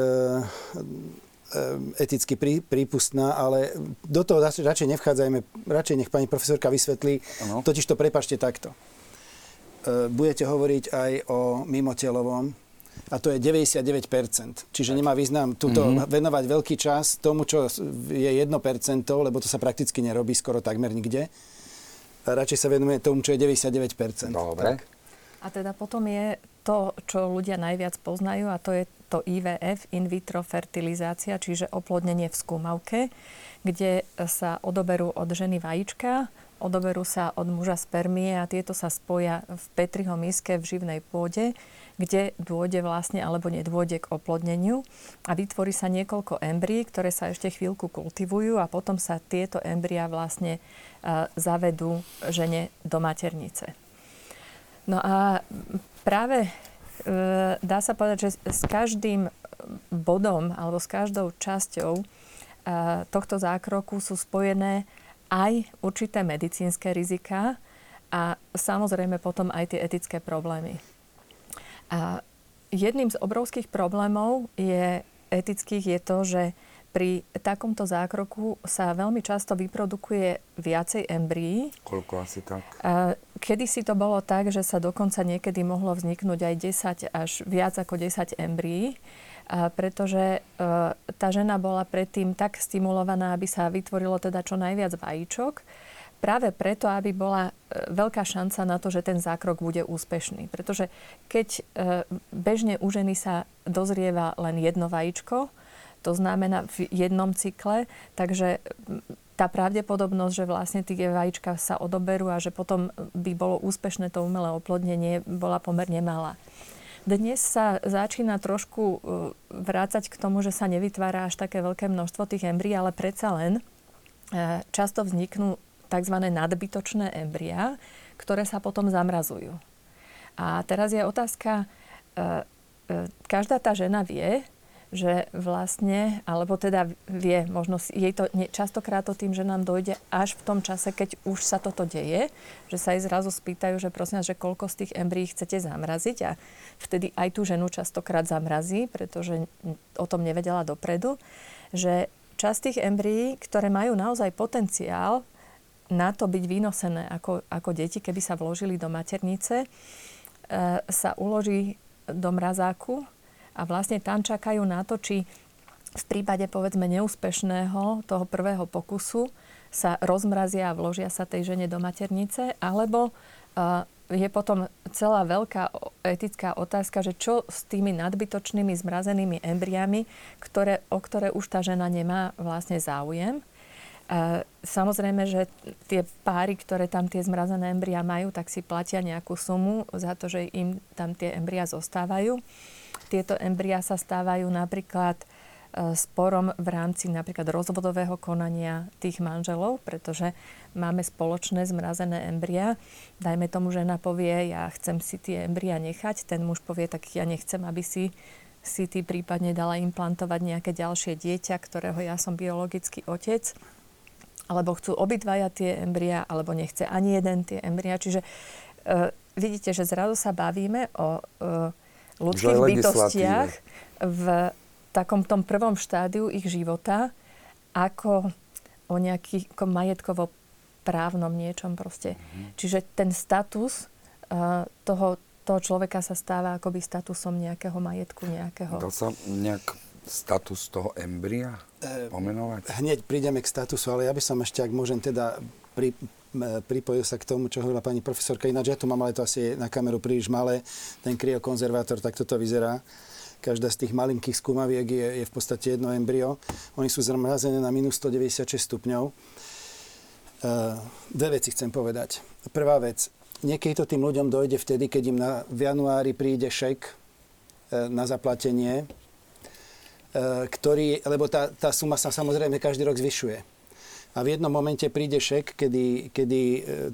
Speaker 2: eticky prí, prípustná, ale do toho radšej nevchádzajme, radšej nech pani profesorka vysvetlí,
Speaker 1: Áno.
Speaker 2: totiž to prepašte takto. E, budete hovoriť aj o mimotelovom, a to je 99%. Čiže nemá význam túto mm-hmm. venovať veľký čas tomu, čo je 1%, lebo to sa prakticky nerobí skoro takmer nikde. A radšej sa venuje tomu, čo je 99%.
Speaker 1: Dobre.
Speaker 2: Tak.
Speaker 3: A teda potom je to, čo ľudia najviac poznajú a to je to IVF, in vitro fertilizácia, čiže oplodnenie v skúmavke, kde sa odoberú od ženy vajíčka, odoberú sa od muža spermie a tieto sa spoja v Petriho miske v živnej pôde, kde dôjde vlastne alebo nedôjde k oplodneniu a vytvorí sa niekoľko embryí, ktoré sa ešte chvíľku kultivujú a potom sa tieto embryá vlastne uh, zavedú žene do maternice. No a práve e, dá sa povedať, že s každým bodom alebo s každou časťou e, tohto zákroku sú spojené aj určité medicínske rizika a samozrejme potom aj tie etické problémy. A jedným z obrovských problémov je etických je to, že pri takomto zákroku sa veľmi často vyprodukuje viacej embryí,
Speaker 1: Koľko asi tak?
Speaker 3: Kedy si to bolo tak, že sa dokonca niekedy mohlo vzniknúť aj 10 až viac ako 10 embryí, pretože e, tá žena bola predtým tak stimulovaná, aby sa vytvorilo teda čo najviac vajíčok, práve preto, aby bola e, veľká šanca na to, že ten zákrok bude úspešný. Pretože keď e, bežne u ženy sa dozrieva len jedno vajíčko, to znamená v jednom cykle, takže tá pravdepodobnosť, že vlastne tie vajíčka sa odoberú a že potom by bolo úspešné to umelé oplodnenie, bola pomerne malá. Dnes sa začína trošku e, vrácať k tomu, že sa nevytvára až také veľké množstvo tých embryí, ale predsa len často vzniknú tzv. nadbytočné embryá, ktoré sa potom zamrazujú. A teraz je otázka, e, každá tá žena vie, že vlastne, alebo teda vie, možno jej to nie, častokrát to tým, že nám dojde až v tom čase, keď už sa toto deje, že sa jej zrazu spýtajú, že prosím vás, že koľko z tých embryí chcete zamraziť a vtedy aj tú ženu častokrát zamrazí, pretože o tom nevedela dopredu, že časť tých embryí, ktoré majú naozaj potenciál na to byť vynosené ako, ako deti, keby sa vložili do maternice, e, sa uloží do mrazáku a vlastne tam čakajú na to, či v prípade povedzme neúspešného toho prvého pokusu sa rozmrazia a vložia sa tej žene do maternice, alebo uh, je potom celá veľká etická otázka, že čo s tými nadbytočnými zmrazenými embriami, ktoré, o ktoré už tá žena nemá vlastne záujem. Samozrejme, že tie páry, ktoré tam tie zmrazené embria majú, tak si platia nejakú sumu za to, že im tam tie embria zostávajú. Tieto embria sa stávajú napríklad e, sporom v rámci napríklad rozvodového konania tých manželov, pretože máme spoločné zmrazené embria. Dajme tomu, žena povie, ja chcem si tie embria nechať, ten muž povie, tak ja nechcem, aby si si ty prípadne dala implantovať nejaké ďalšie dieťa, ktorého ja som biologický otec alebo chcú obidvaja tie embria, alebo nechce ani jeden tie embria. Čiže uh, vidíte, že zrazu sa bavíme o uh, ľudských bytostiach v takom tom prvom štádiu ich života, ako o nejaký ako majetkovo právnom niečom proste.
Speaker 1: Mhm.
Speaker 3: Čiže ten status uh, toho toho človeka sa stáva akoby statusom nejakého majetku, nejakého...
Speaker 1: Dá sa nejak status toho embria pomenovať?
Speaker 2: Hneď prídeme k statusu, ale ja by som ešte, ak môžem teda pri, pripojil sa k tomu, čo hovorila pani profesorka. Ináč ja tu mám, ale to asi je na kameru príliš malé. Ten kryokonzervátor, tak toto vyzerá. Každá z tých malinkých skúmaviek je, je v podstate jedno embryo. Oni sú zmrazené na minus 196 stupňov. Uh, dve veci chcem povedať. Prvá vec. Niekedy to tým ľuďom dojde vtedy, keď im na, v januári príde šek uh, na zaplatenie, ktorý, lebo tá, tá suma sa samozrejme každý rok zvyšuje. A v jednom momente príde šek, kedy, kedy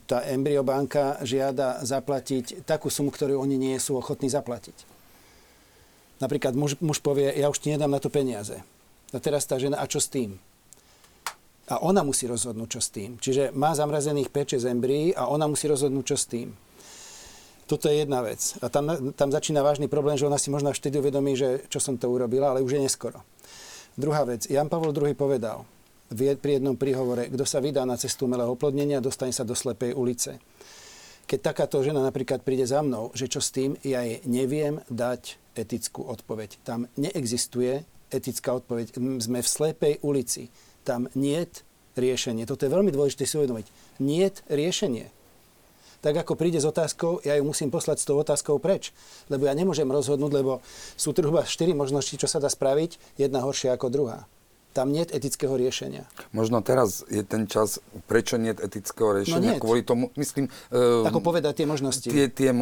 Speaker 2: tá embryobanka žiada zaplatiť takú sumu, ktorú oni nie sú ochotní zaplatiť. Napríklad muž, muž povie, ja už ti nedám na to peniaze. A teraz tá žena, a čo s tým? A ona musí rozhodnúť, čo s tým. Čiže má zamrazených 5-6 embryí a ona musí rozhodnúť, čo s tým. Toto je jedna vec. A tam, tam začína vážny problém, že ona si možno vtedy uvedomí, že čo som to urobila, ale už je neskoro. Druhá vec. Jan Pavol II povedal pri jednom príhovore, kto sa vydá na cestu umelého oplodnenia, dostane sa do slepej ulice. Keď takáto žena napríklad príde za mnou, že čo s tým, ja jej neviem dať etickú odpoveď. Tam neexistuje etická odpoveď. Sme v slepej ulici. Tam niet riešenie. Toto je veľmi dôležité si uvedomiť. Niet riešenie. Tak ako príde s otázkou, ja ju musím poslať s tou otázkou preč. Lebo ja nemôžem rozhodnúť, lebo sú zhruba 4 možnosti, čo sa dá spraviť, jedna horšia ako druhá. Tam nie je etického riešenia.
Speaker 1: Možno teraz je ten čas, prečo nie je etického riešenia?
Speaker 2: No
Speaker 1: Kvôli tomu, myslím...
Speaker 2: Uh, Ako povedať tie možnosti?
Speaker 1: Tie, tie,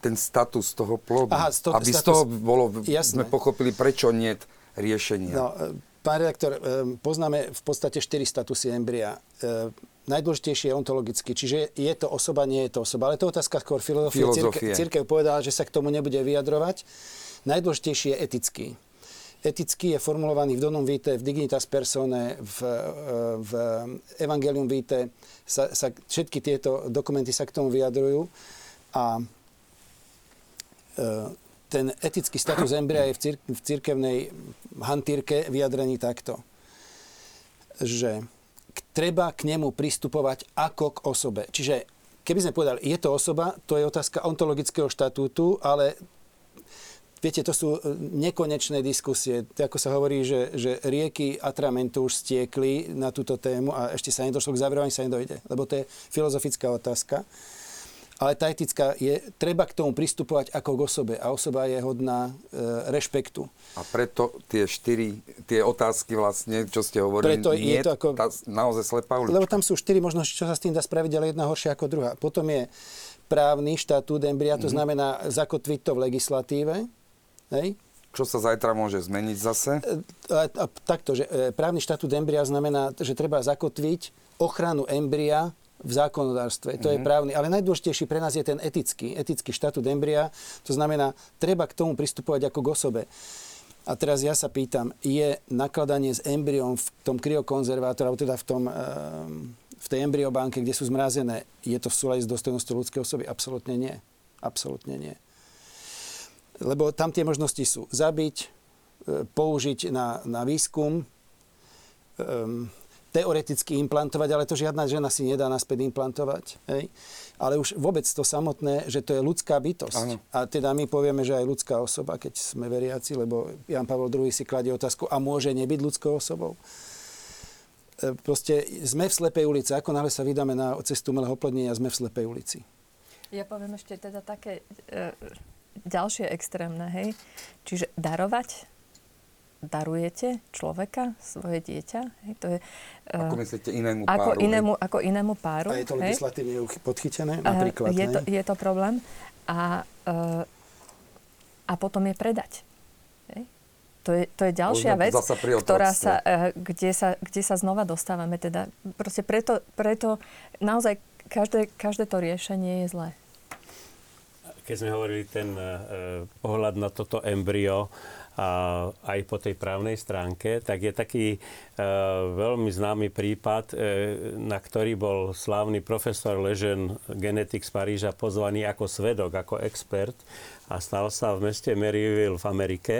Speaker 1: ten status toho plodu. Aha, sto, aby status, z toho bolo, jasné. sme pochopili, prečo nie je riešenia.
Speaker 2: No, e, pán redaktor, e, poznáme v podstate štyri statusy embria. Najdôležitejšie je ontologicky, čiže je to osoba, nie je to osoba. Ale to je otázka skôr filozofie. filozofie. Církev povedala, že sa k tomu nebude vyjadrovať. Najdôležitejší je etický eticky je formulovaný v Donum Vitae, v Dignitas Persone, v, v Evangelium Vitae. Sa, sa, všetky tieto dokumenty sa k tomu vyjadrujú. A e, ten etický status embria je v, cír, v církevnej hantírke vyjadrený takto, že treba k nemu pristupovať ako k osobe. Čiže keby sme povedali, je to osoba, to je otázka ontologického štatútu, ale Viete, to sú e, nekonečné diskusie. Ako sa hovorí, že, že rieky atramentu už stiekli na túto tému a ešte sa nedošlo k záveru, sa nedojde. Lebo to je filozofická otázka. Ale tá etická je, treba k tomu pristupovať ako k osobe. A osoba je hodná e, rešpektu.
Speaker 1: A preto tie štyri, tie otázky vlastne, čo ste hovorili, preto nie je to ako, tá, naozaj slepá ulička.
Speaker 2: Lebo tam sú štyri možnosti, čo sa s tým dá spraviť, ale jedna horšia ako druhá. Potom je právny štatút embria, to mm-hmm. znamená zakotviť to v legislatíve, Hej?
Speaker 1: Čo sa zajtra môže zmeniť zase?
Speaker 2: E, a, a, takto, že e, právny štatút embria znamená, že treba zakotviť ochranu embria v zákonodárstve. To mm-hmm. je mhm. právny. Ale najdôležitejší pre nás je ten etický, etický štatút embria. To znamená, treba k tomu pristupovať ako k osobe. A teraz ja sa pýtam, je nakladanie s embryom v tom kryokonzervátore, alebo teda v, tom, v tej embryobánke, kde sú zmrazené, je to v súlade s dôstojnosťou ľudskej osoby? Absolútne nie. Absolútne nie. Lebo tam tie možnosti sú zabiť, e, použiť na, na výskum, um, teoreticky implantovať, ale to žiadna žena si nedá naspäť implantovať. Hej? Ale už vôbec to samotné, že to je ľudská bytosť. Ano. A teda my povieme, že aj ľudská osoba, keď sme veriaci, lebo Jan Pavel II si kladie otázku, a môže nebyť ľudskou osobou? E, proste sme v slepej ulici. Ako náhle sa vydáme na cestu umelého oplodnenia, sme v slepej ulici.
Speaker 3: Ja poviem ešte teda také e, ďalšie extrémne, hej. Čiže darovať, darujete človeka, svoje dieťa. Hej, to je,
Speaker 1: ako uh, myslíte inému
Speaker 3: ako
Speaker 1: páru?
Speaker 3: Inému, ako inému páru.
Speaker 2: A je to legislatívne podchytené napríklad?
Speaker 3: Uh, je, to, je to problém. A, uh, a potom je predať. Hej. To je, to je ďalšia vec, ktorá sa, uh, kde, sa, kde sa znova dostávame. Teda, proste preto, preto naozaj každé, každé to riešenie je zlé
Speaker 4: keď sme hovorili ten e, pohľad na toto embryo, a aj po tej právnej stránke, tak je taký e, veľmi známy prípad, e, na ktorý bol slávny profesor Ležen, genetik z Paríža, pozvaný ako svedok, ako expert a stal sa v meste Maryville v Amerike,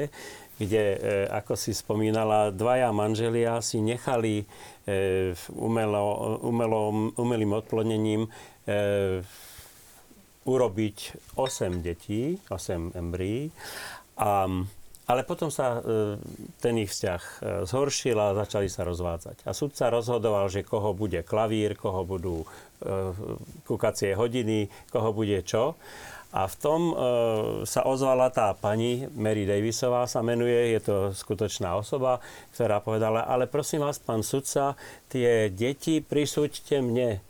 Speaker 4: kde, e, ako si spomínala, dvaja manželia si nechali e, umelo, umelo, umelým odplonením e, urobiť 8 detí, 8 embryí. A, ale potom sa e, ten ich vzťah e, zhoršil a začali sa rozvádzať. A sudca rozhodoval, že koho bude klavír, koho budú e, kukacie hodiny, koho bude čo. A v tom e, sa ozvala tá pani, Mary Davisová sa menuje, je to skutočná osoba, ktorá povedala, ale prosím vás, pán sudca, tie deti prisúďte mne.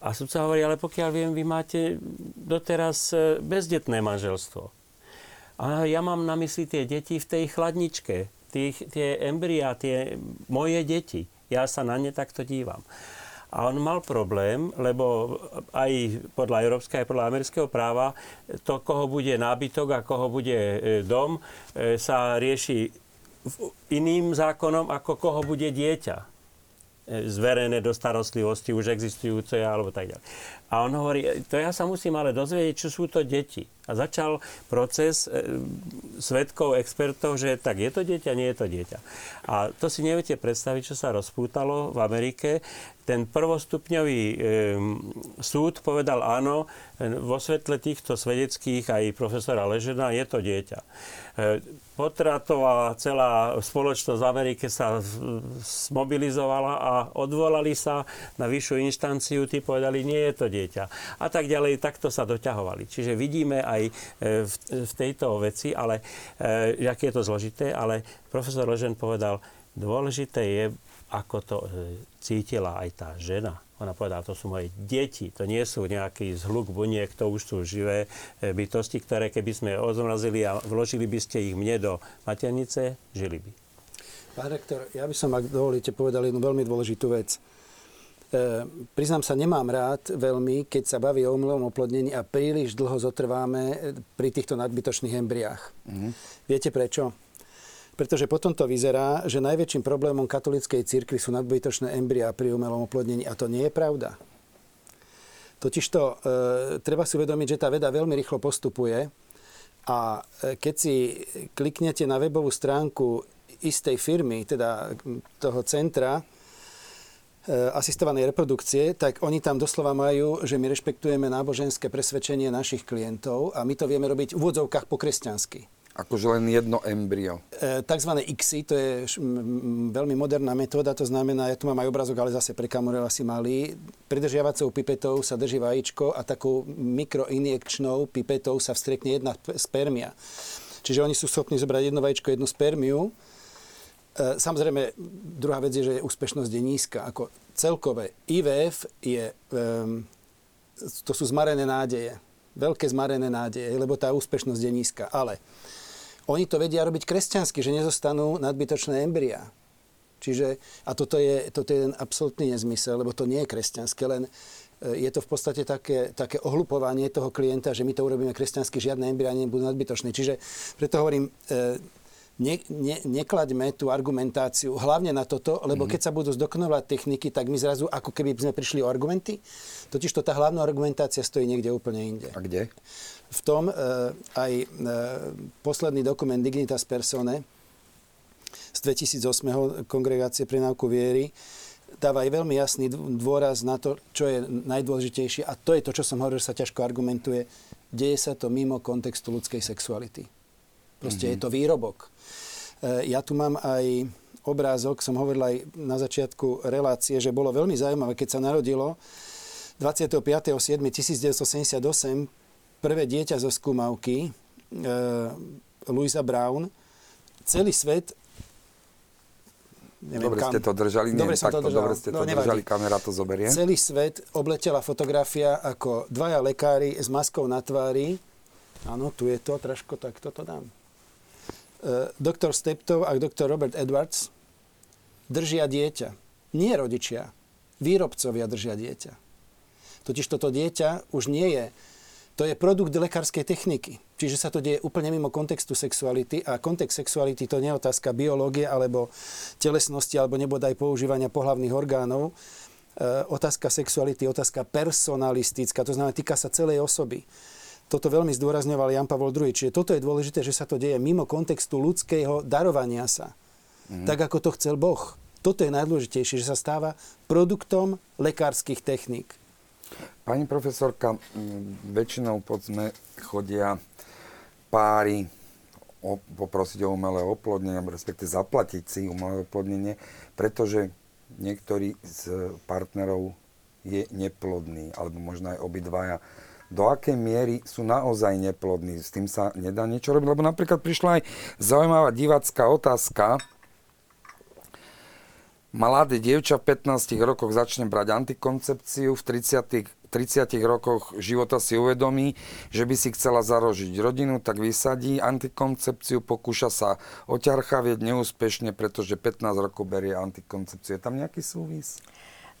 Speaker 4: A sudca hovorí, ale pokiaľ viem, vy máte doteraz bezdetné manželstvo. A ja mám na mysli tie deti v tej chladničke, tých, tie embryá, tie moje deti. Ja sa na ne takto dívam. A on mal problém, lebo aj podľa európskeho, aj podľa amerického práva to, koho bude nábytok a koho bude e, dom, e, sa rieši iným zákonom, ako koho bude dieťa zverené do starostlivosti už existujúce alebo tak ďalej. A on hovorí, to ja sa musím ale dozvedieť, čo sú to deti. A začal proces e, svetkov, expertov, že tak je to dieťa, nie je to dieťa. A to si neviete predstaviť, čo sa rozpútalo v Amerike. Ten prvostupňový e, súd povedal áno, vo svetle týchto svedeckých aj profesora Ležena je to dieťa. E, potratová celá spoločnosť v Amerike sa zmobilizovala a odvolali sa na vyššiu inštanciu, tí povedali, nie je to dieťa. A tak ďalej, takto sa doťahovali. Čiže vidíme aj e, v, tejto veci, ale e, aké je to zložité, ale profesor Ležen povedal, dôležité je, ako to e, cítila aj tá žena. Ona povedala, to sú moje deti, to nie sú nejaký zhluk buniek, to už sú živé bytosti, ktoré keby sme ozmrazili a vložili by ste ich mne do maternice, žili by.
Speaker 2: Pán rektor, ja by som, ak dovolíte, povedal jednu veľmi dôležitú vec. E, priznám sa, nemám rád veľmi, keď sa baví o umelom oplodnení a príliš dlho zotrváme pri týchto nadbytočných embriách. Mm-hmm. Viete prečo? Pretože potom to vyzerá, že najväčším problémom katolíckej cirkvi sú nadbytočné embriá pri umelom oplodnení a to nie je pravda. Totižto e, treba si uvedomiť, že tá veda veľmi rýchlo postupuje a e, keď si kliknete na webovú stránku istej firmy, teda toho centra, E, asistovanej reprodukcie, tak oni tam doslova majú, že my rešpektujeme náboženské presvedčenie našich klientov a my to vieme robiť v úvodzovkách po kresťansky.
Speaker 1: Akože len jedno embryo.
Speaker 2: E, takzvané XI, to je š, m, veľmi moderná metóda, to znamená, ja tu mám aj obrazok, ale zase pre kamerou asi malý. Pridržiavacou pipetou sa drží vajíčko a takou mikroinjekčnou pipetou sa vstrekne jedna spermia. Čiže oni sú schopní zobrať jedno vajíčko, jednu spermiu, E, samozrejme, druhá vec je, že úspešnosť je nízka. Ako celkové IVF je, um, to sú zmarené nádeje. Veľké zmarené nádeje, lebo tá úspešnosť je nízka. Ale oni to vedia robiť kresťansky, že nezostanú nadbytočné embryá. Čiže, a toto je, toto je ten absolútny nezmysel, lebo to nie je kresťanské, len e, je to v podstate také, také ohlupovanie toho klienta, že my to urobíme kresťansky, žiadne embryá nebudú nadbytočné. Čiže preto hovorím, e, ne, ne, neklaďme tú argumentáciu hlavne na toto, lebo mm-hmm. keď sa budú zdokonalovať techniky, tak my zrazu ako keby sme prišli o argumenty. Totiž to tá hlavná argumentácia stojí niekde úplne inde.
Speaker 1: A kde?
Speaker 2: V tom e, aj e, posledný dokument Dignitas Persone z 2008. kongregácie pre náuku viery dáva aj veľmi jasný dôraz na to, čo je najdôležitejšie a to je to, čo som hovoril, že sa ťažko argumentuje. Deje sa to mimo kontextu ľudskej sexuality. Proste mm-hmm. je to výrobok. E, ja tu mám aj obrázok, som hovoril aj na začiatku relácie, že bolo veľmi zaujímavé, keď sa narodilo 25.7.1978 prvé dieťa zo skúmavky, e, Louisa Brown. Celý svet
Speaker 1: Neviem, dobre kam. ste to držali, dobre, neviem, takto, to dobre ste no, to nevadí. držali, kamera to zoberie.
Speaker 2: Celý svet obletela fotografia ako dvaja lekári s maskou na tvári. Áno, tu je to, trošku tak toto dám. E, doktor Steptov a doktor Robert Edwards držia dieťa. Nie rodičia, výrobcovia držia dieťa. Totiž toto dieťa už nie je, to je produkt lekárskej techniky. Čiže sa to deje úplne mimo kontextu sexuality a kontext sexuality to nie je otázka biológie alebo telesnosti alebo nebodaj používania pohlavných orgánov. E, otázka sexuality, otázka personalistická, to znamená týka sa celej osoby. Toto veľmi zdôrazňoval Jan Pavol II. Čiže toto je dôležité, že sa to deje mimo kontextu ľudského darovania sa. Mm. Tak, ako to chcel Boh. Toto je najdôležitejšie, že sa stáva produktom lekárskych techník.
Speaker 1: Pani profesorka, väčšinou poďme chodia páry o, poprosiť o umelé oplodnenie, respektíve zaplatiť si umelé oplodnenie, pretože niektorý z partnerov je neplodný, alebo možno aj obidvaja. Do akej miery sú naozaj neplodní? S tým sa nedá niečo robiť? Lebo napríklad prišla aj zaujímavá divácká otázka, Mladé dievča v 15 rokoch začne brať antikoncepciu, v 30, 30 rokoch života si uvedomí, že by si chcela zarožiť rodinu, tak vysadí antikoncepciu, pokúša sa oťarchavieť neúspešne, pretože 15 rokov berie antikoncepciu. Je tam nejaký súvis?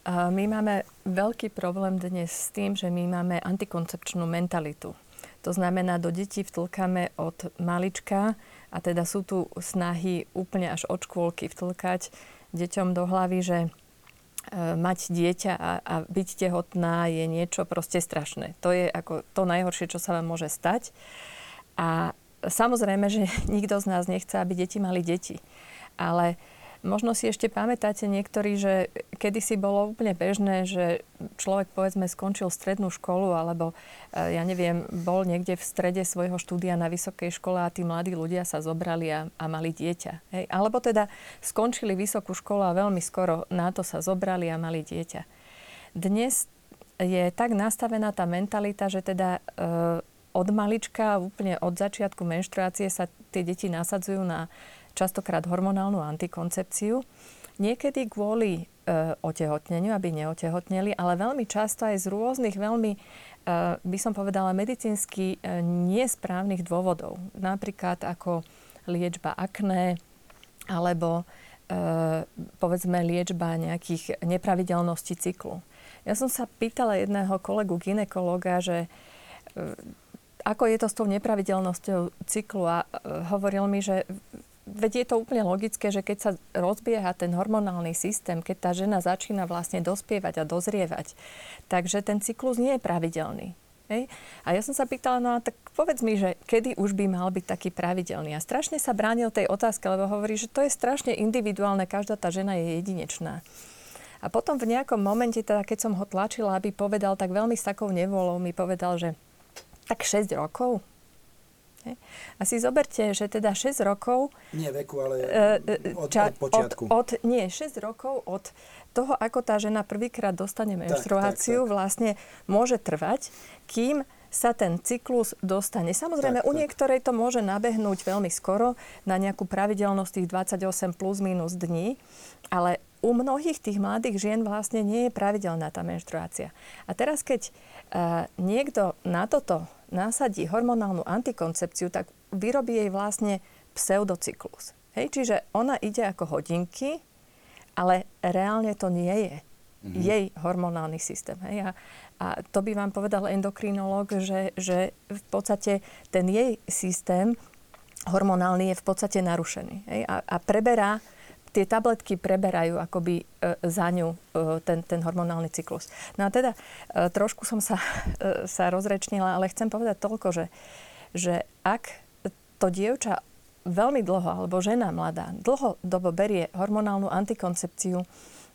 Speaker 3: My máme veľký problém dnes s tým, že my máme antikoncepčnú mentalitu. To znamená, do detí vtlkame od malička a teda sú tu snahy úplne až od škôlky vtlkať deťom do hlavy, že e, mať dieťa a, a byť tehotná je niečo proste strašné. To je ako to najhoršie, čo sa vám môže stať. A samozrejme, že nikto z nás nechce, aby deti mali deti. Ale uh, Možno si ešte pamätáte niektorí, že kedysi bolo úplne bežné, že človek povedzme skončil strednú školu alebo e, ja neviem, bol niekde v strede svojho štúdia na vysokej škole a tí mladí ľudia sa zobrali a, a mali dieťa. Hej? Alebo teda skončili vysokú školu a veľmi skoro na to sa zobrali a mali dieťa. Dnes je tak nastavená tá mentalita, že teda e, od malička, úplne od začiatku menštruácie sa tie deti nasadzujú na častokrát hormonálnu antikoncepciu. Niekedy kvôli e, otehotneniu, aby neotehotneli, ale veľmi často aj z rôznych veľmi, e, by som povedala, medicínsky e, nesprávnych dôvodov. Napríklad ako liečba akné, alebo e, povedzme liečba nejakých nepravidelností cyklu. Ja som sa pýtala jedného kolegu ginekologa, že e, ako je to s tou nepravidelnosťou cyklu a e, hovoril mi, že veď je to úplne logické, že keď sa rozbieha ten hormonálny systém, keď tá žena začína vlastne dospievať a dozrievať, takže ten cyklus nie je pravidelný. Hej? A ja som sa pýtala, no tak povedz mi, že kedy už by mal byť taký pravidelný. A strašne sa bránil tej otázke, lebo hovorí, že to je strašne individuálne, každá tá žena je jedinečná. A potom v nejakom momente, teda keď som ho tlačila, aby povedal tak veľmi s takou nevolou, mi povedal, že tak 6 rokov, a si zoberte, že teda 6 rokov...
Speaker 2: Nie veku, ale e, od, ča, od počiatku.
Speaker 3: Od, od, nie, 6 rokov od toho, ako tá žena prvýkrát dostane menštruáciu, tak, tak, tak. vlastne môže trvať, kým sa ten cyklus dostane. Samozrejme, tak, u niektorej to môže nabehnúť veľmi skoro, na nejakú pravidelnosť tých 28 plus minus dní, ale u mnohých tých mladých žien vlastne nie je pravidelná tá menštruácia. A teraz, keď uh, niekto na toto nasadí hormonálnu antikoncepciu, tak vyrobí jej vlastne pseudocyklus. Hej, čiže ona ide ako hodinky, ale reálne to nie je mm-hmm. jej hormonálny systém. Hej. A, a to by vám povedal endokrinológ, že, že v podstate ten jej systém hormonálny je v podstate narušený. Hej. A, a preberá tie tabletky preberajú akoby e, za ňu e, ten, ten hormonálny cyklus. No a teda e, trošku som sa, sa rozrečnila, ale chcem povedať toľko, že, že ak to dievča veľmi dlho, alebo žena mladá, dlhodobo berie hormonálnu antikoncepciu,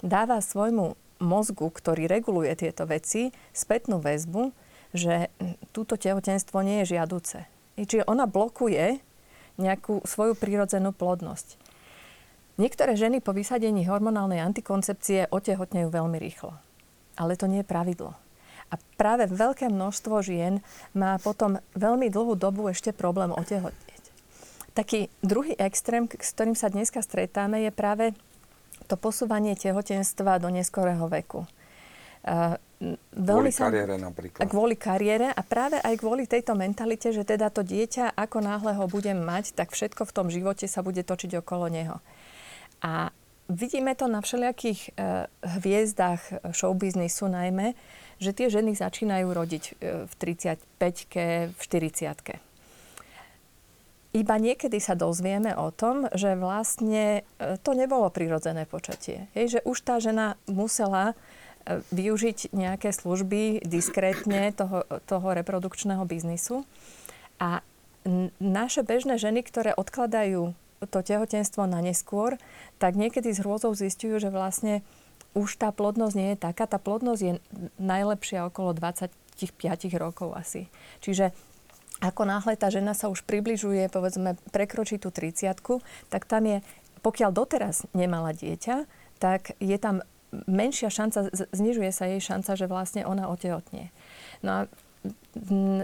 Speaker 3: dáva svojmu mozgu, ktorý reguluje tieto veci, spätnú väzbu, že túto tehotenstvo nie je žiaduce. Čiže ona blokuje nejakú svoju prírodzenú plodnosť. Niektoré ženy po vysadení hormonálnej antikoncepcie otehotnejú veľmi rýchlo. Ale to nie je pravidlo. A práve veľké množstvo žien má potom veľmi dlhú dobu ešte problém otehotnieť. Taký druhý extrém, s ktorým sa dneska stretáme, je práve to posúvanie tehotenstva do neskorého veku.
Speaker 1: Uh, veľmi kvôli sa, kariére napríklad.
Speaker 3: Kvôli kariére a práve aj kvôli tejto mentalite, že teda to dieťa, ako náhle ho budem mať, tak všetko v tom živote sa bude točiť okolo neho. A vidíme to na všelijakých e, hviezdách showbiznisu najmä, že tie ženy začínajú rodiť e, v 35-ke, v 40-ke. Iba niekedy sa dozvieme o tom, že vlastne e, to nebolo prirodzené počatie. Hej, že už tá žena musela e, využiť nejaké služby diskrétne toho, toho reprodukčného biznisu. A naše bežné ženy, ktoré odkladajú to tehotenstvo na neskôr, tak niekedy s hrôzou zistujú, že vlastne už tá plodnosť nie je taká. Tá plodnosť je najlepšia okolo 25 rokov asi. Čiže ako náhle tá žena sa už približuje, povedzme, prekročí tú 30 tak tam je, pokiaľ doteraz nemala dieťa, tak je tam menšia šanca, znižuje sa jej šanca, že vlastne ona otehotnie. No a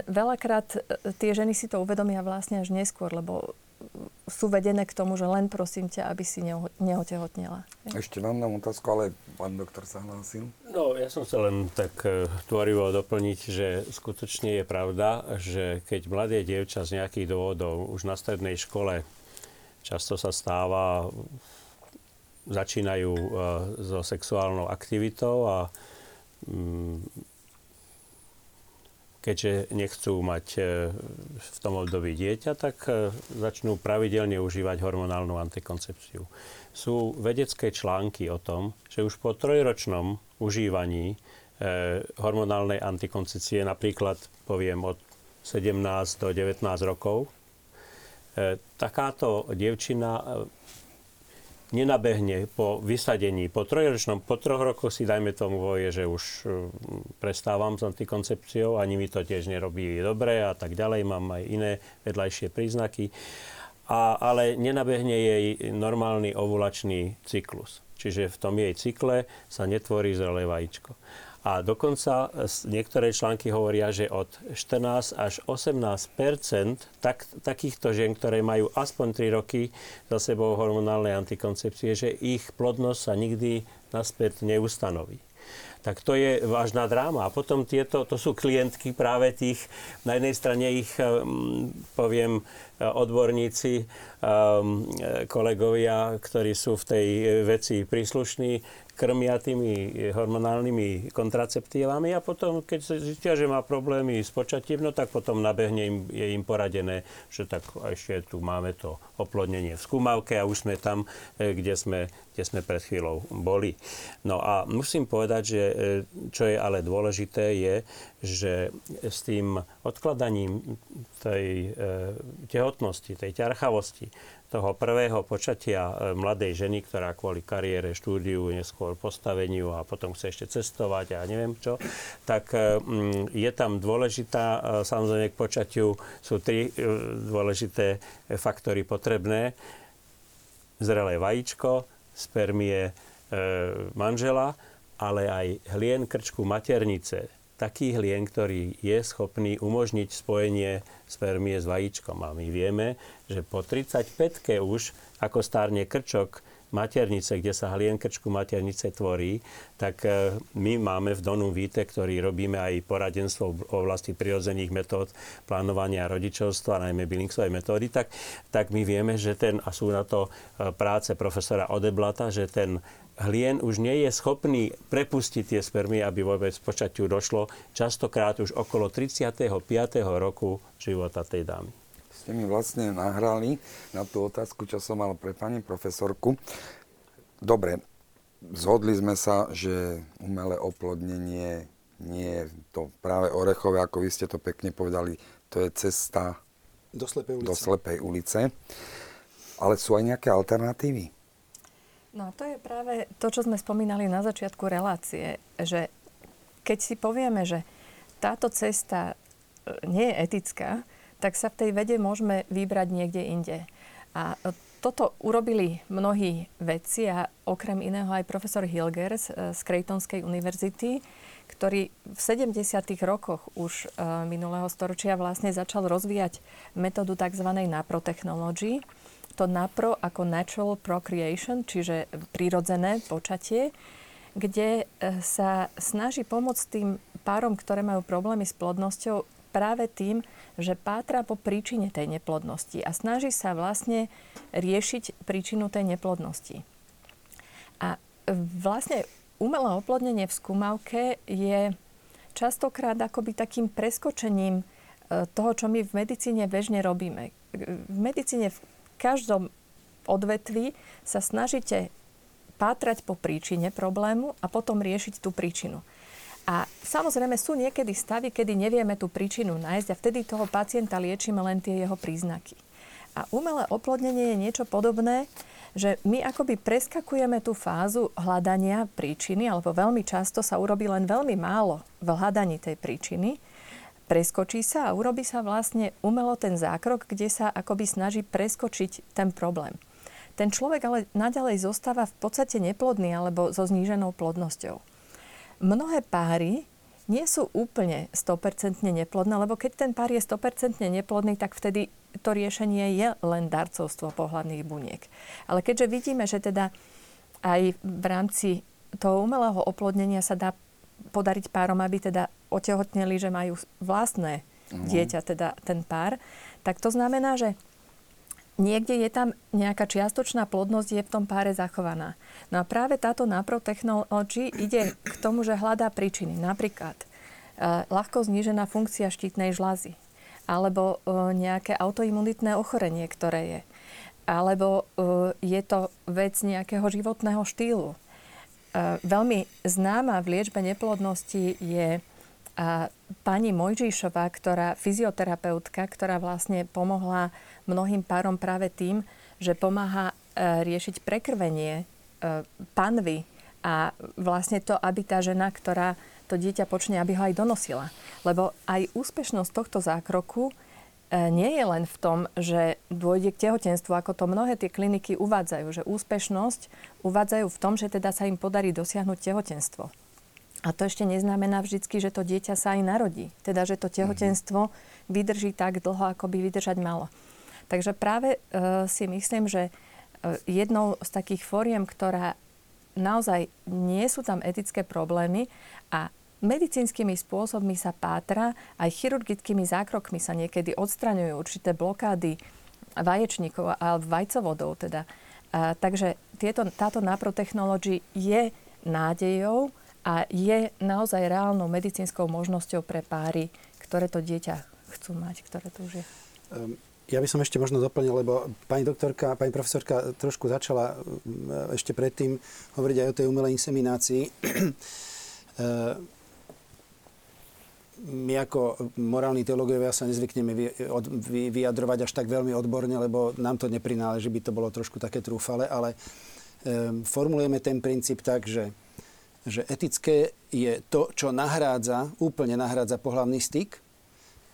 Speaker 3: veľakrát e, tie ženy si to uvedomia vlastne až neskôr, lebo sú vedené k tomu, že len prosím ťa, aby si neotehotnela.
Speaker 1: Ešte vám dám otázku, ale pán doktor sa hlásil.
Speaker 4: No, ja som sa len tak e, tvorivo doplniť, že skutočne je pravda, že keď mladé dievča z nejakých dôvodov už na strednej škole často sa stáva, začínajú uh, so sexuálnou aktivitou a um, keďže nechcú mať e, v tom období dieťa, tak e, začnú pravidelne užívať hormonálnu antikoncepciu. Sú vedecké články o tom, že už po trojročnom užívaní e, hormonálnej antikoncepcie, napríklad poviem od 17 do 19 rokov, takáto dievčina nenabehne po vysadení, po trojročnom, po troch rokoch si dajme tomu voje, že už e, prestávam s antikoncepciou, ani mi to tiež nerobí dobre a tak ďalej, mám aj iné vedľajšie príznaky. A, ale nenabehne jej normálny ovulačný cyklus. Čiže v tom jej cykle sa netvorí zrelé vajíčko. A dokonca niektoré články hovoria, že od 14 až 18 tak, takýchto žien, ktoré majú aspoň 3 roky za sebou hormonálnej antikoncepcie, že ich plodnosť sa nikdy naspäť neustanoví tak to je vážna dráma. A potom tieto, to sú klientky práve tých, na jednej strane ich, poviem, odborníci, kolegovia, ktorí sú v tej veci príslušní, krmia tými hormonálnymi kontraceptívami a potom, keď zistia, že má problémy s počatím, no tak potom nabehne im, je im poradené, že tak ešte tu máme to oplodnenie v skúmavke a už sme tam, e, kde sme, kde sme pred chvíľou boli. No a musím povedať, že e, čo je ale dôležité je, že s tým odkladaním tej tehotnosti, tej ťarchavosti, toho prvého počatia e, mladej ženy, ktorá kvôli kariére, štúdiu, neskôr postaveniu a potom chce ešte cestovať a neviem čo, tak e, mm, je tam dôležitá, e, samozrejme k počatiu sú tri dôležité faktory potrebné. Zrelé vajíčko, spermie manžela, ale aj hlien krčku maternice, taký hlien, ktorý je schopný umožniť spojenie spermie s vajíčkom. A my vieme, že po 35-ke už, ako stárne krčok maternice, kde sa hlien krčku maternice tvorí, tak e, my máme v Donu Víte, ktorý robíme aj poradenstvo v oblasti prirodzených metód plánovania rodičovstva, najmä Billingsovej metódy, tak, tak my vieme, že ten, a sú na to e, práce profesora Odeblata, že ten hlien už nie je schopný prepustiť tie spermie, aby vôbec počatiu došlo, častokrát už okolo 35. roku života tej dámy.
Speaker 1: Ste mi vlastne nahrali na tú otázku, čo som mal pre pani profesorku. Dobre, zhodli sme sa, že umelé oplodnenie nie je to práve orechové, ako vy ste to pekne povedali, to je cesta
Speaker 2: do slepej ulice.
Speaker 1: Do slepej ulice. Ale sú aj nejaké alternatívy?
Speaker 3: No to je práve to, čo sme spomínali na začiatku relácie, že keď si povieme, že táto cesta nie je etická, tak sa v tej vede môžeme vybrať niekde inde. A toto urobili mnohí vedci a okrem iného aj profesor Hilgers z Creightonskej univerzity, ktorý v 70. rokoch už e, minulého storočia vlastne začal rozvíjať metódu tzv. naprotechnológii. To napro ako natural procreation, čiže prírodzené počatie, kde e, sa snaží pomôcť tým párom, ktoré majú problémy s plodnosťou, práve tým, že pátra po príčine tej neplodnosti a snaží sa vlastne riešiť príčinu tej neplodnosti. A vlastne umelé oplodnenie v skúmavke je častokrát akoby takým preskočením e, toho, čo my v medicíne bežne robíme. V medicíne každom odvetví sa snažíte pátrať po príčine problému a potom riešiť tú príčinu. A samozrejme sú niekedy stavy, kedy nevieme tú príčinu nájsť a vtedy toho pacienta liečíme len tie jeho príznaky. A umelé oplodnenie je niečo podobné, že my akoby preskakujeme tú fázu hľadania príčiny, alebo veľmi často sa urobí len veľmi málo v hľadaní tej príčiny, preskočí sa a urobí sa vlastne umelo ten zákrok, kde sa akoby snaží preskočiť ten problém. Ten človek ale naďalej zostáva v podstate neplodný alebo so zníženou plodnosťou. Mnohé páry nie sú úplne 100% neplodné, lebo keď ten pár je 100% neplodný, tak vtedy to riešenie je len darcovstvo pohľadných buniek. Ale keďže vidíme, že teda aj v rámci toho umelého oplodnenia sa dá podariť párom, aby teda otehotneli, že majú vlastné mhm. dieťa, teda ten pár, tak to znamená, že niekde je tam nejaká čiastočná plodnosť, je v tom páre zachovaná. No a práve táto naprotechnológia ide k tomu, že hľadá príčiny. Napríklad e, ľahko znížená funkcia štítnej žlazy alebo e, nejaké autoimunitné ochorenie, ktoré je. Alebo e, je to vec nejakého životného štýlu. Veľmi známa v liečbe neplodnosti je pani Mojžišová, ktorá, fyzioterapeutka, ktorá vlastne pomohla mnohým párom práve tým, že pomáha e, riešiť prekrvenie e, panvy a vlastne to, aby tá žena, ktorá to dieťa počne, aby ho aj donosila. Lebo aj úspešnosť tohto zákroku nie je len v tom, že dôjde k tehotenstvu, ako to mnohé tie kliniky uvádzajú, že úspešnosť uvádzajú v tom, že teda sa im podarí dosiahnuť tehotenstvo. A to ešte neznamená vždycky, že to dieťa sa aj narodí. Teda, že to tehotenstvo vydrží tak dlho, ako by vydržať malo. Takže práve uh, si myslím, že uh, jednou z takých fóriem, ktorá naozaj nie sú tam etické problémy a medicínskymi spôsobmi sa pátra, aj chirurgickými zákrokmi sa niekedy odstraňujú určité blokády vaječníkov a vajcovodov. Teda. A, takže tieto, táto naprotechnológia je nádejou a je naozaj reálnou medicínskou možnosťou pre páry, ktoré to dieťa chcú mať, ktoré to už je. Um
Speaker 2: ja by som ešte možno doplnil, lebo pani doktorka, pani profesorka trošku začala mm, ešte predtým hovoriť aj o tej umelej inseminácii. My ako morálni teológovia sa nezvykneme vyjadrovať až tak veľmi odborne, lebo nám to neprináleží, by to bolo trošku také trúfale, ale eh, formulujeme ten princíp tak, že, že etické je to, čo nahrádza, úplne nahrádza pohľavný styk,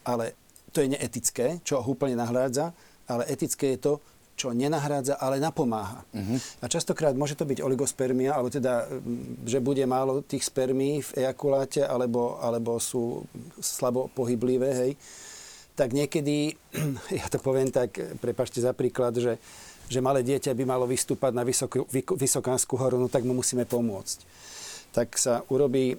Speaker 2: ale to je neetické, čo úplne nahrádza, ale etické je to, čo nenahrádza, ale napomáha. Uh-huh. A častokrát môže to byť oligospermia, alebo teda, mm, že bude málo tých spermí v ejakuláte, alebo, alebo sú slabo pohyblivé, hej. Tak niekedy, ja to poviem tak, prepašte za príklad, že, že malé dieťa by malo vystúpať na vysokú, Vysokánsku horu, no tak mu musíme pomôcť tak sa urobí, e,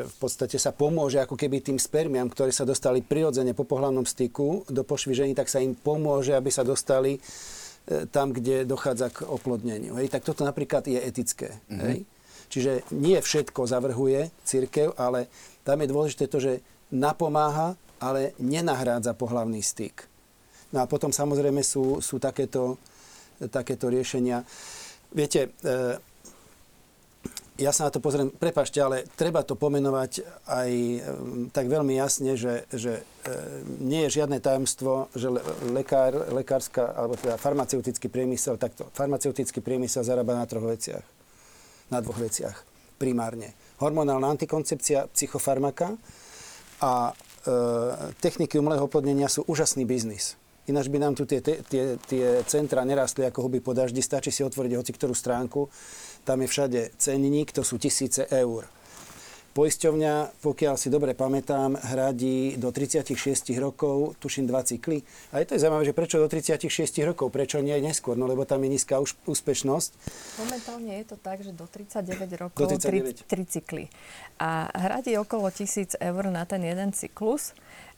Speaker 2: v podstate sa pomôže ako keby tým spermiam, ktoré sa dostali prirodzene po pohľavnom styku do pošvižení, tak sa im pomôže, aby sa dostali tam, kde dochádza k oplodneniu. Hej? Tak toto napríklad je etické. Mm-hmm. Hej? Čiže nie všetko zavrhuje církev, ale tam je dôležité to, že napomáha, ale nenahrádza pohľavný styk. No a potom samozrejme sú, sú takéto, takéto riešenia. Viete, e, ja sa na to pozriem, prepašte, ale treba to pomenovať aj tak veľmi jasne, že, že e, nie je žiadne tajomstvo, že lekár, lekárska, alebo teda farmaceutický priemysel, takto, farmaceutický priemysel zarába na troch veciach. Na dvoch veciach primárne. Hormonálna antikoncepcia, psychofarmaka a e, techniky umelého oplodnenia sú úžasný biznis. Ináč by nám tu tie, tie, tie centra nerastli ako huby po daždi, stačí si otvoriť hoci ktorú stránku tam je všade cenník, to sú tisíce eur. Poisťovňa, pokiaľ si dobre pamätám, hradí do 36 rokov, tuším 2 cykly. A je to zaujímavé, že prečo do 36 rokov, prečo nie neskôr, no lebo tam je nízka úspešnosť.
Speaker 3: Momentálne je to tak, že do 39 rokov do 39. 3, 3 cykly. A hradí okolo 1000 eur na ten jeden cyklus.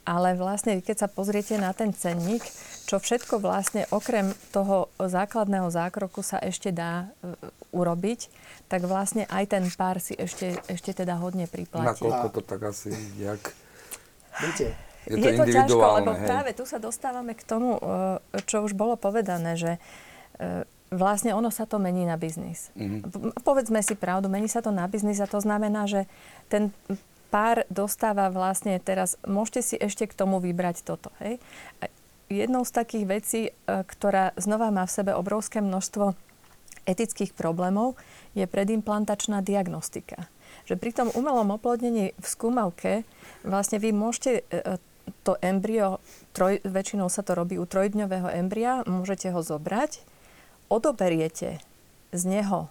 Speaker 3: Ale vlastne, keď sa pozriete na ten cenník, čo všetko vlastne okrem toho základného zákroku sa ešte dá e, urobiť, tak vlastne aj ten pár si ešte, ešte teda hodne priplatí.
Speaker 1: koľko to tak asi, jak?
Speaker 2: Viete,
Speaker 3: je to, je to ťažko, lebo hej. práve tu sa dostávame k tomu, e, čo už bolo povedané, že e, vlastne ono sa to mení na biznis. Mm-hmm. Povedzme si pravdu, mení sa to na biznis a to znamená, že ten pár dostáva vlastne teraz, môžete si ešte k tomu vybrať toto. Hej? Jednou z takých vecí, e, ktorá znova má v sebe obrovské množstvo etických problémov je predimplantačná diagnostika. Že pri tom umelom oplodnení v skúmavke vlastne vy môžete e, to embryo, troj, väčšinou sa to robí u trojdňového embria, môžete ho zobrať, odoberiete z neho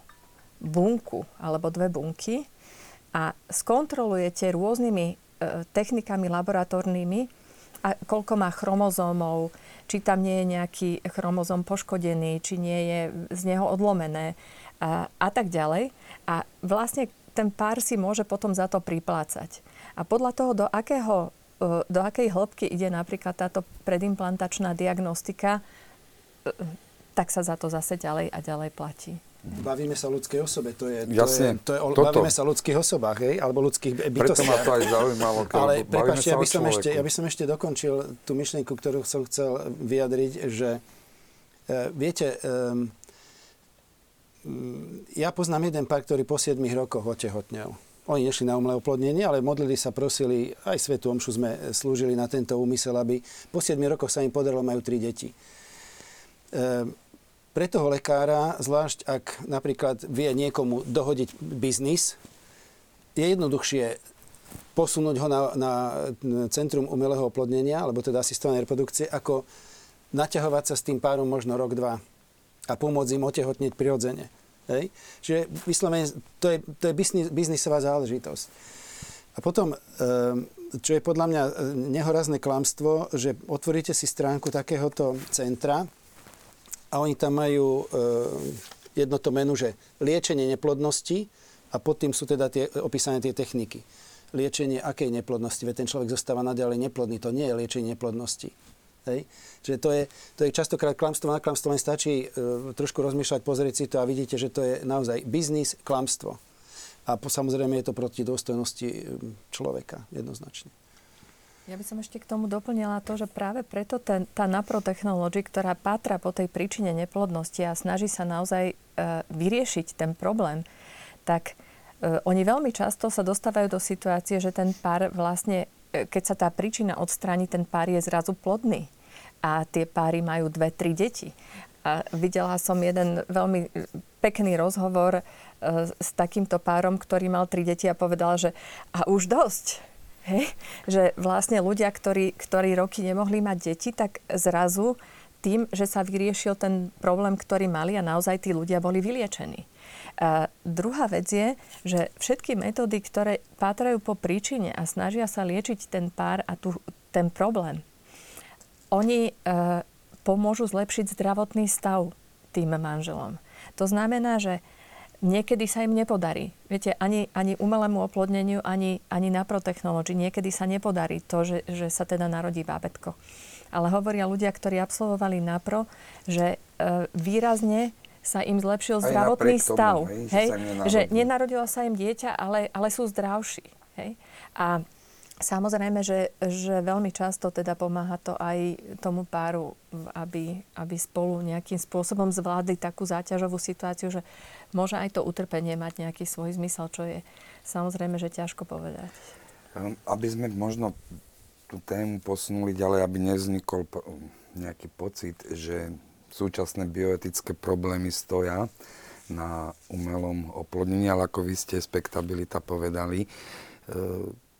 Speaker 3: bunku alebo dve bunky a skontrolujete rôznymi e, technikami laboratórnymi, a koľko má chromozómov, či tam nie je nejaký chromozom poškodený, či nie je z neho odlomené a, a tak ďalej. A vlastne ten pár si môže potom za to priplácať. A podľa toho, do, akého, e, do akej hĺbky ide napríklad táto predimplantačná diagnostika, e, tak sa za to zase ďalej a ďalej platí.
Speaker 2: Bavíme sa o ľudskej osobe, to je, to
Speaker 1: Jasne,
Speaker 2: je, to je o,
Speaker 1: toto.
Speaker 2: bavíme sa o ľudských osobách, hej, alebo ľudských bytostiach.
Speaker 1: Preto ma to aj zaujímalo.
Speaker 2: Ale prepáčte, ja by, som ešte, ja by som ešte dokončil tú myšlienku, ktorú som chcel vyjadriť, že e, viete, um, ja poznám jeden pár, ktorý po 7 rokoch otehotnel. Oni nešli na umelé oplodnenie, ale modlili sa, prosili, aj Svetu Omšu sme slúžili na tento úmysel, aby po 7 rokoch sa im podarilo, majú tri deti. Um, pre toho lekára, zvlášť ak napríklad vie niekomu dohodiť biznis, je jednoduchšie posunúť ho na, na centrum umelého oplodnenia, alebo teda asistovanej reprodukcie, ako naťahovať sa s tým párom možno rok, dva a pomôcť im otehotnieť prirodzene. Hej? Čiže vyslovene, to je, to je biznis, biznisová záležitosť. A potom, čo je podľa mňa nehorazné klamstvo, že otvoríte si stránku takéhoto centra, a oni tam majú e, jedno to menu, že liečenie neplodnosti a pod tým sú teda tie, opísané tie techniky. Liečenie akej neplodnosti? Veď ten človek zostáva naďalej neplodný. To nie je liečenie neplodnosti. Hej? Čiže to je, to je častokrát klamstvo na klamstvo, len stačí e, trošku rozmýšľať, pozrieť si to a vidíte, že to je naozaj biznis, klamstvo. A po, samozrejme je to proti dôstojnosti e, človeka, jednoznačne.
Speaker 3: Ja by som ešte k tomu doplnila to, že práve preto ten, tá naprotechnológia, ktorá pátra po tej príčine neplodnosti a snaží sa naozaj e, vyriešiť ten problém, tak e, oni veľmi často sa dostávajú do situácie, že ten pár vlastne, e, keď sa tá príčina odstráni, ten pár je zrazu plodný. A tie páry majú dve, tri deti. A videla som jeden veľmi pekný rozhovor e, s takýmto párom, ktorý mal tri deti a povedal, že a už dosť Hej? Že vlastne ľudia, ktorí, ktorí roky nemohli mať deti, tak zrazu tým, že sa vyriešil ten problém, ktorý mali a naozaj tí ľudia boli vyliečení. A druhá vec je, že všetky metódy, ktoré pátrajú po príčine a snažia sa liečiť ten pár a tu, ten problém, oni e, pomôžu zlepšiť zdravotný stav tým manželom. To znamená, že niekedy sa im nepodarí. Viete, ani, ani umelému oplodneniu, ani, ani naprotechnológii niekedy sa nepodarí to, že, že sa teda narodí bábetko. Ale hovoria ľudia, ktorí absolvovali napro, že e, výrazne sa im zlepšil
Speaker 1: Aj
Speaker 3: zdravotný
Speaker 1: tomu,
Speaker 3: stav.
Speaker 1: hej, že
Speaker 3: hej, že nenarodilo sa im dieťa, ale, ale sú zdravší. Hej? A Samozrejme, že, že veľmi často teda pomáha to aj tomu páru, aby, aby spolu nejakým spôsobom zvládli takú záťažovú situáciu, že môže aj to utrpenie mať nejaký svoj zmysel, čo je samozrejme, že ťažko povedať.
Speaker 1: Ehm, Aby sme možno tú tému posunuli ďalej, aby nevznikol nejaký pocit, že súčasné bioetické problémy stoja na umelom oplodnení, ale ako vy ste spektabilita povedali, e,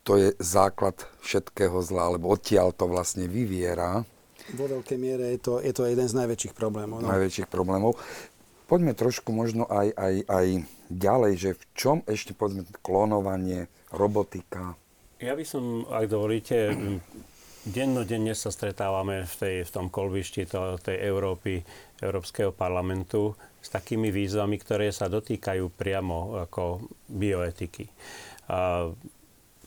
Speaker 1: to je základ všetkého zla, alebo odtiaľ to vlastne vyviera
Speaker 2: Vo veľkej miere je to, je to jeden z najväčších problémov. No.
Speaker 1: najväčších problémov. Poďme trošku možno aj, aj, aj ďalej, že v čom ešte povedzme klonovanie, robotika,
Speaker 4: Ja by som, ak dovolíte, dennodenne sa stretávame v, tej, v tom kolbišti to, tej Európy, Európskeho parlamentu s takými výzvami, ktoré sa dotýkajú priamo ako bioetiky. A,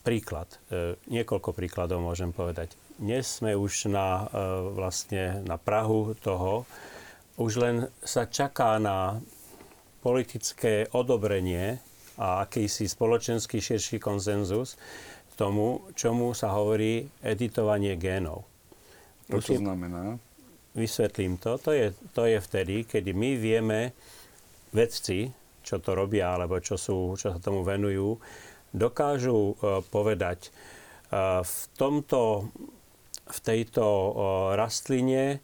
Speaker 4: príklad, e, niekoľko príkladov môžem povedať. Dnes sme už na, e, vlastne na Prahu toho, už len sa čaká na politické odobrenie a akýsi spoločenský širší konsenzus tomu, čomu sa hovorí editovanie génov.
Speaker 1: to čo znamená?
Speaker 4: Vysvetlím to. To je, to je vtedy, kedy my vieme, vedci, čo to robia, alebo čo, sú, čo sa tomu venujú, dokážu uh, povedať, uh, v, tomto, v tejto uh, rastline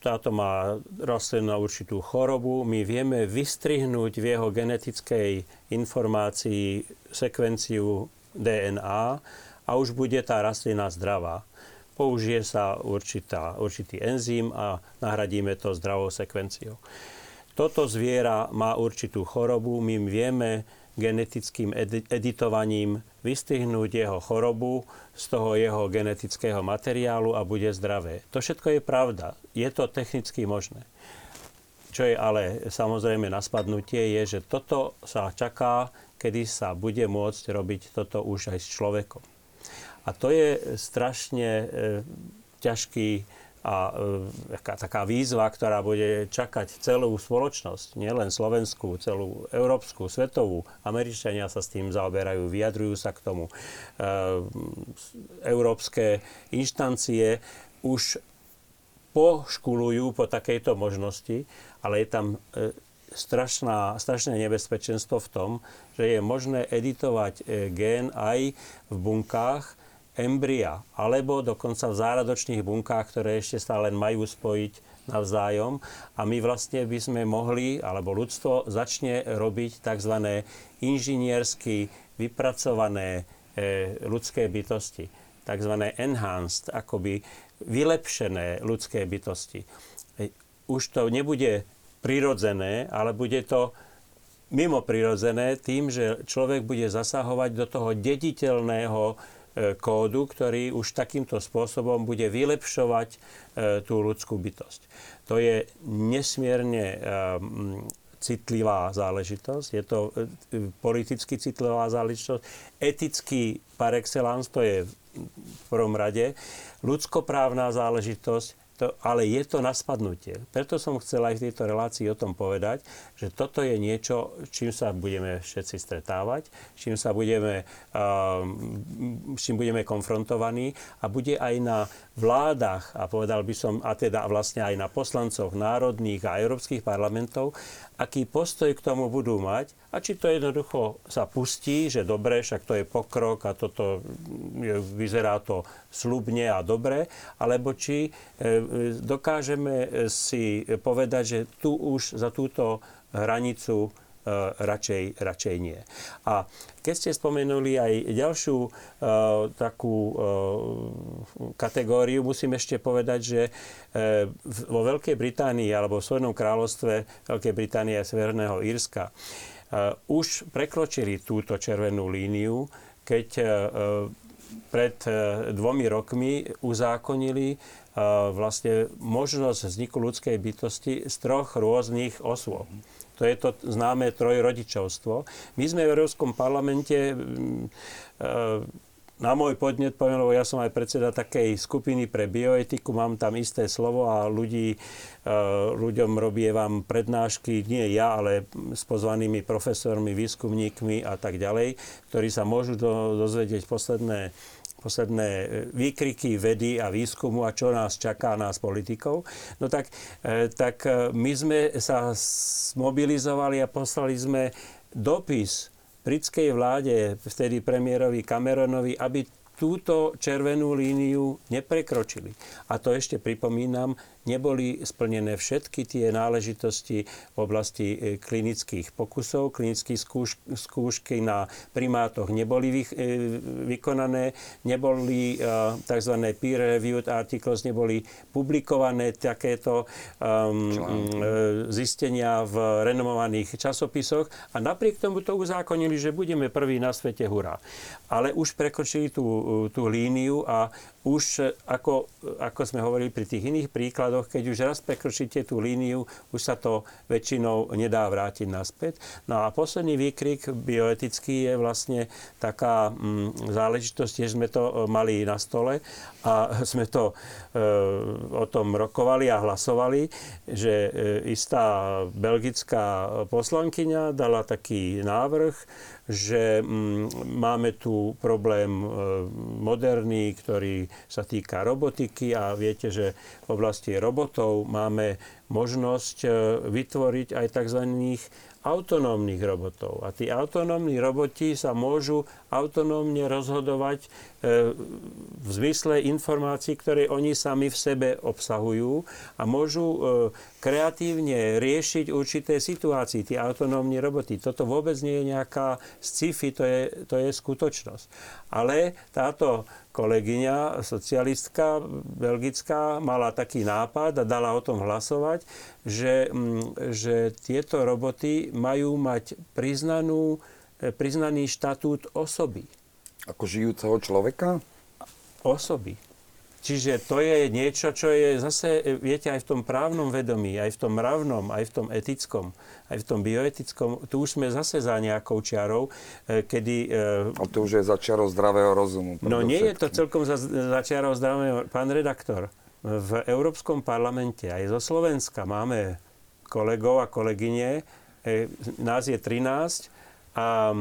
Speaker 4: táto má rastlinu na určitú chorobu, my vieme vystrihnúť v jeho genetickej informácii sekvenciu DNA a už bude tá rastlina zdravá. Použije sa určitá, určitý enzym a nahradíme to zdravou sekvenciou. Toto zviera má určitú chorobu, my vieme genetickým editovaním vystihnúť jeho chorobu z toho jeho genetického materiálu a bude zdravé. To všetko je pravda. Je to technicky možné. Čo je ale samozrejme na spadnutie, je, že toto sa čaká, kedy sa bude môcť robiť toto už aj s človekom. A to je strašne e, ťažký a e, taká, výzva, ktorá bude čakať celú spoločnosť, nielen slovenskú, celú európsku, svetovú. Američania sa s tým zaoberajú, vyjadrujú sa k tomu. E, európske inštancie už poškulujú po takejto možnosti, ale je tam e, strašná, strašné nebezpečenstvo v tom, že je možné editovať gén aj v bunkách, embria, alebo dokonca v záradočných bunkách, ktoré ešte stále majú spojiť navzájom. A my vlastne by sme mohli, alebo ľudstvo začne robiť tzv. inžiniersky vypracované e, ľudské bytosti. Tzv. enhanced, akoby vylepšené ľudské bytosti. E, už to nebude prirodzené, ale bude to mimo prirodzené tým, že človek bude zasahovať do toho dediteľného kódu, ktorý už takýmto spôsobom bude vylepšovať e, tú ľudskú bytosť. To je nesmierne e, citlivá záležitosť, je to politicky citlivá záležitosť, etický par excellence, to je v prvom rade, ľudskoprávna záležitosť, to, ale je to na spadnutie. Preto som chcel aj v tejto relácii o tom povedať, že toto je niečo, čím sa budeme všetci stretávať, čím sa budeme, uh, čím budeme konfrontovaní a bude aj na vládach, a povedal by som, a teda vlastne aj na poslancoch národných a európskych parlamentov, aký postoj k tomu budú mať a či to jednoducho sa pustí, že dobre, však to je pokrok a toto je, vyzerá to slubne a dobre, alebo či e, dokážeme si povedať, že tu už za túto hranicu radšej, radšej nie. A keď ste spomenuli aj ďalšiu uh, takú uh, kategóriu, musím ešte povedať, že uh, vo Veľkej Británii alebo v Svojnom kráľovstve Veľkej Británie a Severného Írska uh, už prekročili túto červenú líniu, keď uh, pred dvomi rokmi uzákonili vlastne možnosť vzniku ľudskej bytosti z troch rôznych osôb. To je to známe trojrodičovstvo. My sme v Európskom parlamente mm, e, na môj podnet poviem, lebo ja som aj predseda takej skupiny pre bioetiku, mám tam isté slovo a ľudí, e, ľuďom robievam prednášky, nie ja, ale s pozvanými profesormi, výskumníkmi a tak ďalej, ktorí sa môžu dozvedieť posledné posledné e, výkriky vedy a výskumu a čo nás čaká, nás politikov. No tak, e, tak e, my sme sa zmobilizovali a poslali sme dopis britskej vláde, vtedy premiérovi Cameronovi, aby túto červenú líniu neprekročili. A to ešte pripomínam, neboli splnené všetky tie náležitosti v oblasti e, klinických pokusov. Klinické skúš, skúšky na primátoch neboli vy, e, vykonané, neboli uh, tzv. peer-reviewed articles, neboli publikované takéto um, zistenia v renomovaných časopisoch a napriek tomu to uzákonili, že budeme prví na svete, hurá. Ale už prekročili tú, tú líniu a už ako, ako sme hovorili pri tých iných príkladoch, keď už raz prekročíte tú líniu, už sa to väčšinou nedá vrátiť naspäť. No a posledný výkrik bioetický je vlastne taká mm, záležitosť, že sme to e, mali na stole a sme to e, o tom rokovali a hlasovali, že e, istá belgická poslankyňa dala taký návrh, že mm, máme tu problém e, moderný, ktorý sa týka robotiky a viete, že v oblasti robotov máme možnosť e, vytvoriť aj tzv. Autonómnych robotov. A tí autonómni roboti sa môžu autonómne rozhodovať e, v zmysle informácií, ktoré oni sami v sebe obsahujú a môžu e, kreatívne riešiť určité situácie, tí autonómni roboti. Toto vôbec nie je nejaká sci-fi, to je, to je skutočnosť. Ale táto kolegyňa, socialistka belgická, mala taký nápad a dala o tom hlasovať, že, mm, že tieto roboty majú mať priznanú, e, priznaný štatút osoby.
Speaker 1: Ako žijúceho človeka?
Speaker 4: Osoby. Čiže to je niečo, čo je zase, e, viete, aj v tom právnom vedomí, aj v tom mravnom, aj v tom etickom, aj v tom bioetickom, tu už sme zase za nejakou čiarou, e, kedy...
Speaker 1: E, Ale to už je za čiarou zdravého rozumu.
Speaker 4: No nie je to celkom za, za čiarou zdravého... Pán redaktor, v Európskom parlamente aj zo Slovenska máme kolegov a kolegyne, nás je 13 a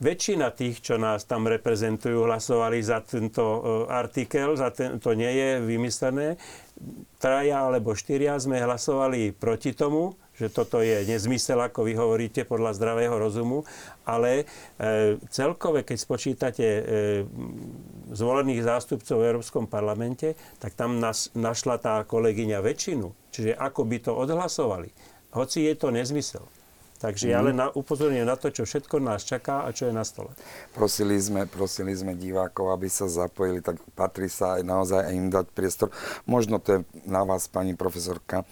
Speaker 4: väčšina tých, čo nás tam reprezentujú, hlasovali za tento e, artikel, za ten, to nie je vymyslené. Traja alebo štyria sme hlasovali proti tomu, že toto je nezmysel, ako vy hovoríte, podľa zdravého rozumu, ale e, celkové, keď spočítate e, zvolených zástupcov v Európskom parlamente, tak tam nás, našla tá kolegyňa väčšinu. Čiže ako by to odhlasovali. Hoci je to nezmysel. Takže ja mhm. len na, upozorňujem na to, čo všetko nás čaká a čo je na stole.
Speaker 1: Prosili sme, prosili sme divákov, aby sa zapojili, tak patrí sa aj naozaj aj im dať priestor. Možno to je na vás, pani profesorka.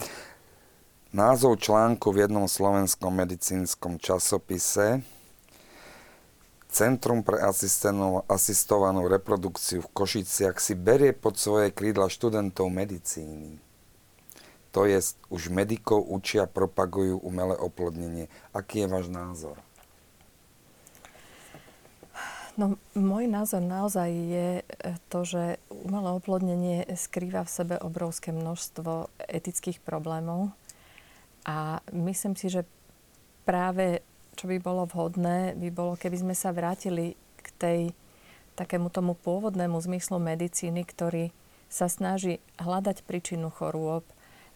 Speaker 1: Názov článku v jednom slovenskom medicínskom časopise Centrum pre asistovanú reprodukciu v Košiciach si berie pod svoje krídla študentov medicíny to je, už medikov učia, propagujú umelé oplodnenie. Aký je váš názor?
Speaker 3: No, môj názor naozaj je e, to, že umelé oplodnenie skrýva v sebe obrovské množstvo etických problémov a myslím si, že práve čo by bolo vhodné, by bolo, keby sme sa vrátili k tej takému tomu pôvodnému zmyslu medicíny, ktorý sa snaží hľadať príčinu chorôb,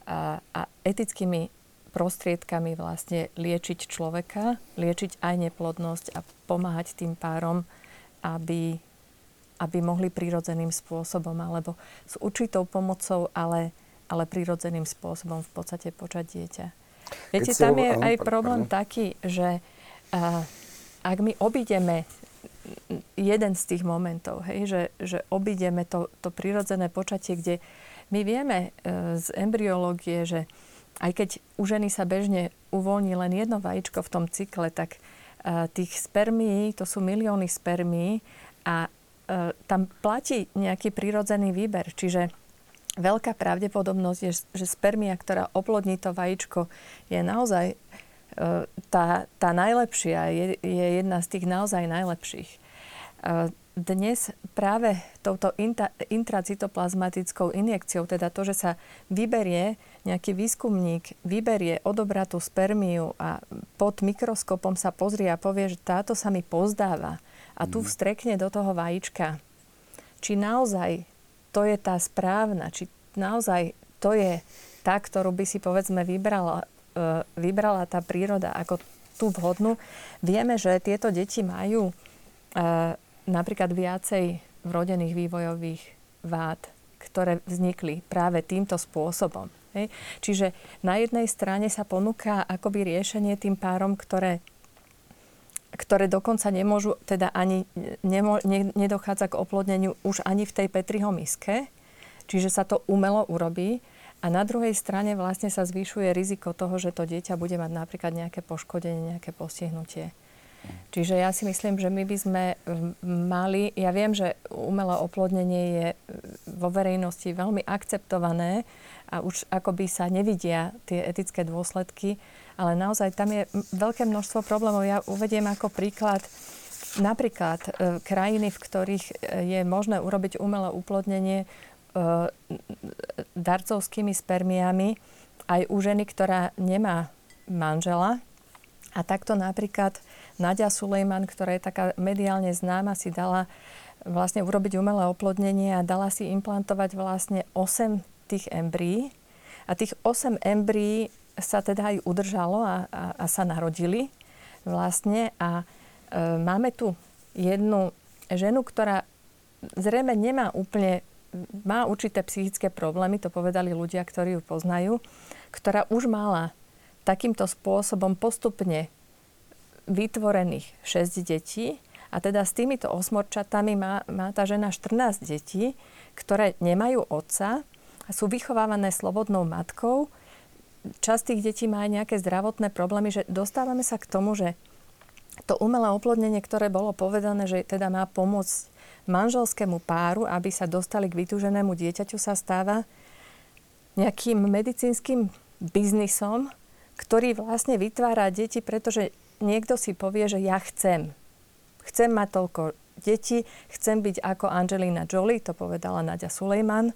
Speaker 3: a, a etickými prostriedkami vlastne liečiť človeka, liečiť aj neplodnosť a pomáhať tým párom, aby, aby mohli prírodzeným spôsobom alebo s určitou pomocou, ale, ale prírodzeným spôsobom v podstate počať dieťa. Viete, tam je aj problém taký, že a, ak my obídeme jeden z tých momentov, hej, že, že obídeme to, to prírodzené počatie, kde my vieme e, z embryológie, že aj keď u ženy sa bežne uvoľní len jedno vajíčko v tom cykle, tak e, tých spermií, to sú milióny spermií a e, tam platí nejaký prírodzený výber. Čiže veľká pravdepodobnosť je, že spermia, ktorá oplodní to vajíčko, je naozaj tá, tá najlepšia, je, je jedna z tých naozaj najlepších dnes práve touto intracytoplazmatickou injekciou, teda to, že sa vyberie nejaký výskumník, vyberie, odobrá tú spermiu a pod mikroskopom sa pozrie a povie, že táto sa mi pozdáva a tu mhm. vstrekne do toho vajíčka. Či naozaj to je tá správna, či naozaj to je tá, ktorú by si povedzme vybrala, e, vybrala tá príroda ako tú vhodnú. Vieme, že tieto deti majú e, napríklad viacej vrodených vývojových vád, ktoré vznikli práve týmto spôsobom. Hej. Čiže na jednej strane sa ponúka akoby riešenie tým párom, ktoré ktoré dokonca nemôžu, teda ani nemo, ne, nedochádza k oplodneniu už ani v tej Petriho miske, čiže sa to umelo urobí. A na druhej strane vlastne sa zvyšuje riziko toho, že to dieťa bude mať napríklad nejaké poškodenie, nejaké postihnutie. Čiže ja si myslím, že my by sme mali, ja viem, že umelé oplodnenie je vo verejnosti veľmi akceptované a už akoby sa nevidia tie etické dôsledky, ale naozaj tam je veľké množstvo problémov. Ja uvediem ako príklad napríklad e, krajiny, v ktorých e, je možné urobiť umelé uplodnenie e, darcovskými spermiami aj u ženy, ktorá nemá manžela. A takto napríklad Nadia Sulejman, ktorá je taká mediálne známa, si dala vlastne urobiť umelé oplodnenie a dala si implantovať vlastne 8 tých embryí. A tých 8 embryí sa teda aj udržalo a, a, a sa narodili vlastne. A e, máme tu jednu ženu, ktorá zrejme nemá úplne, má určité psychické problémy, to povedali ľudia, ktorí ju poznajú, ktorá už mala takýmto spôsobom postupne vytvorených 6 detí a teda s týmito osmorčatami má, má tá žena 14 detí, ktoré nemajú otca a sú vychovávané slobodnou matkou. Časť tých detí má aj nejaké zdravotné problémy, že dostávame sa k tomu, že to umelé oplodnenie, ktoré bolo povedané, že teda má pomôcť manželskému páru, aby sa dostali k vytúženému dieťaťu, sa stáva nejakým medicínskym biznisom, ktorý vlastne vytvára deti, pretože niekto si povie, že ja chcem chcem mať toľko detí, chcem byť ako Angelina Jolie, to povedala Nadia Sulejman,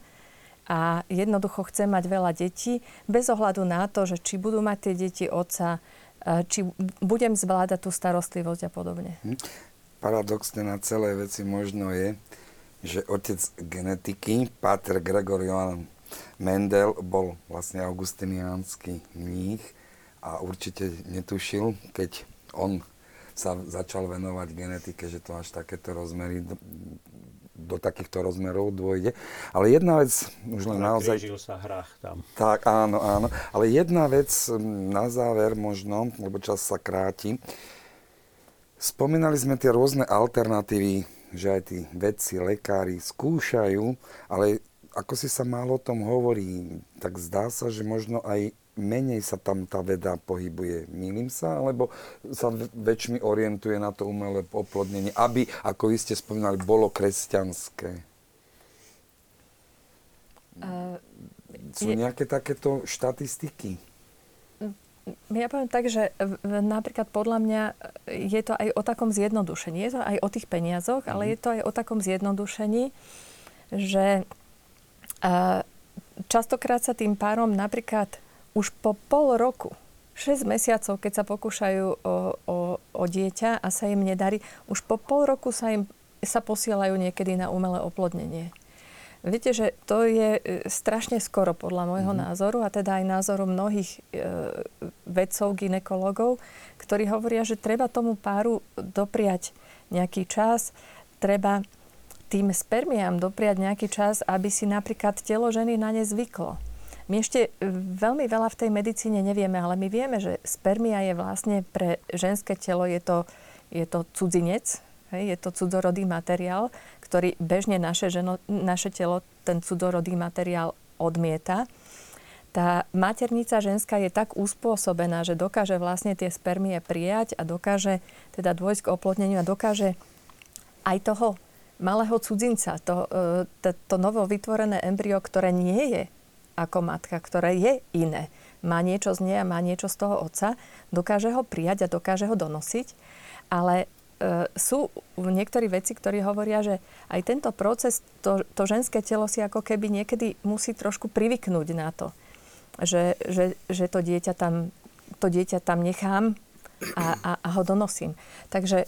Speaker 3: a jednoducho chcem mať veľa detí, bez ohľadu na to, že či budú mať tie deti otca, e, či budem zvládať tú starostlivosť a podobne. Hm.
Speaker 1: Paradoxne na celé veci možno je, že otec genetiky, Pater Gregorian Mendel, bol vlastne augustiniánsky mních a určite netušil, keď on sa začal venovať genetike, že to až takéto rozmery, do, do takýchto rozmerov dôjde. Ale jedna vec, už len naozaj...
Speaker 4: sa hrách tam.
Speaker 1: Tak, áno, áno. Ale jedna vec na záver možno, lebo čas sa kráti. Spomínali sme tie rôzne alternatívy, že aj tí vedci, lekári skúšajú, ale ako si sa málo o tom hovorí, tak zdá sa, že možno aj menej sa tam tá veda pohybuje. Mýlim sa? Alebo sa väčšmi orientuje na to umelé oplodnenie, aby, ako vy ste spomínali, bolo kresťanské? Uh, Sú je... nejaké takéto štatistiky?
Speaker 3: Ja poviem tak, že napríklad podľa mňa je to aj o takom zjednodušení. Je to aj o tých peniazoch, ale mhm. je to aj o takom zjednodušení, že častokrát sa tým párom napríklad už po pol roku, 6 mesiacov, keď sa pokúšajú o, o, o dieťa a sa im nedarí, už po pol roku sa im sa posielajú niekedy na umelé oplodnenie. Viete, že to je e, strašne skoro podľa môjho mm-hmm. názoru a teda aj názoru mnohých e, vedcov, ginekologov, ktorí hovoria, že treba tomu páru dopriať nejaký čas, treba tým spermiám dopriať nejaký čas, aby si napríklad telo ženy na ne zvyklo. My ešte e, veľmi veľa v tej medicíne nevieme, ale my vieme, že spermia je vlastne pre ženské telo, je to, je to cudzinec, hej, je to cudzorodý materiál, ktorý bežne naše, ženo, naše telo ten cudzorodý materiál odmieta. Tá maternica ženská je tak uspôsobená, že dokáže vlastne tie spermie prijať a dokáže teda dôjsť k oplodneniu a dokáže aj toho malého cudzinca, to, e, to, to novo vytvorené embryo, ktoré nie je ako matka, ktoré je iné. Má niečo z nej a má niečo z toho otca, dokáže ho prijať a dokáže ho donosiť, ale e, sú niektorí veci, ktorí hovoria, že aj tento proces, to, to ženské telo si ako keby niekedy musí trošku privyknúť na to, že, že, že to, dieťa tam, to dieťa tam nechám a, a, a ho donosím. Takže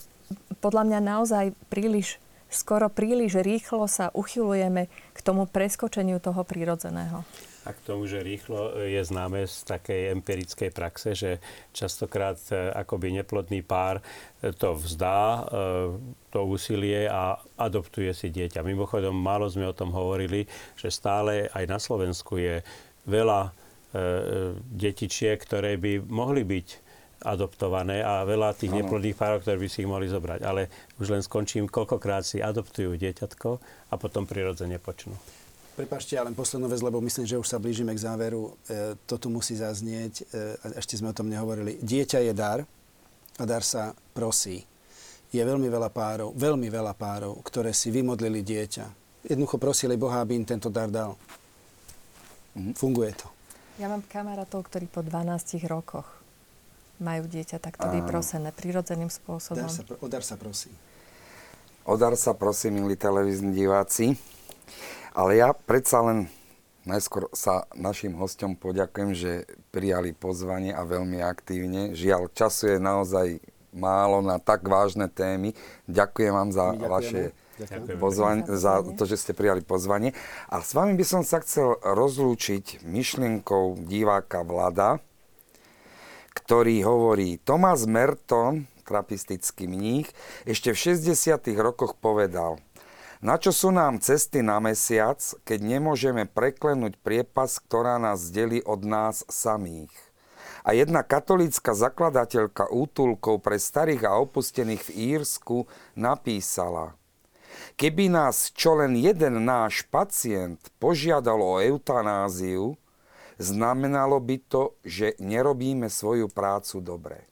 Speaker 3: podľa mňa naozaj príliš skoro príliš rýchlo sa uchylujeme k tomu preskočeniu toho prírodzeného.
Speaker 4: A k tomu, že rýchlo je známe z takej empirickej praxe, že častokrát e, akoby neplodný pár e, to vzdá, e, to úsilie a adoptuje si dieťa. Mimochodom, málo sme o tom hovorili, že stále aj na Slovensku je veľa detičiek, ktoré by mohli byť adoptované a veľa tých ano. neplodných párov, ktoré by si ich mohli zobrať. Ale už len skončím, koľkokrát si adoptujú dieťatko a potom prirodzene počnú.
Speaker 2: Prepašte, ale poslednú vec, lebo myslím, že už sa blížime k záveru. E, to tu musí zaznieť, e, ešte sme o tom nehovorili. Dieťa je dar a dar sa prosí. Je veľmi veľa párov, veľmi veľa párov, ktoré si vymodlili dieťa. Jednoducho prosili Boha, aby im tento dar dal. Mhm. Funguje to.
Speaker 3: Ja mám kamarátov, ktorí po 12 rokoch majú dieťa takto vyprosené prirodzeným spôsobom.
Speaker 2: Dar sa, o dar sa prosí.
Speaker 1: O dar sa prosí, milí televízni diváci. Ale ja predsa len najskôr sa našim hostom poďakujem, že prijali pozvanie a veľmi aktívne. Žiaľ, času je naozaj málo na tak vážne témy. Ďakujem vám za vaše pozvanie, za to, že ste prijali pozvanie. A s vami by som sa chcel rozlúčiť myšlienkou diváka Vlada, ktorý hovorí, Thomas Merton, trapistický mních, ešte v 60. rokoch povedal, na čo sú nám cesty na mesiac, keď nemôžeme preklenúť priepas, ktorá nás delí od nás samých? A jedna katolícka zakladateľka útulkov pre starých a opustených v Írsku napísala – Keby nás čo len jeden náš pacient požiadal o eutanáziu, znamenalo by to, že nerobíme svoju prácu dobre.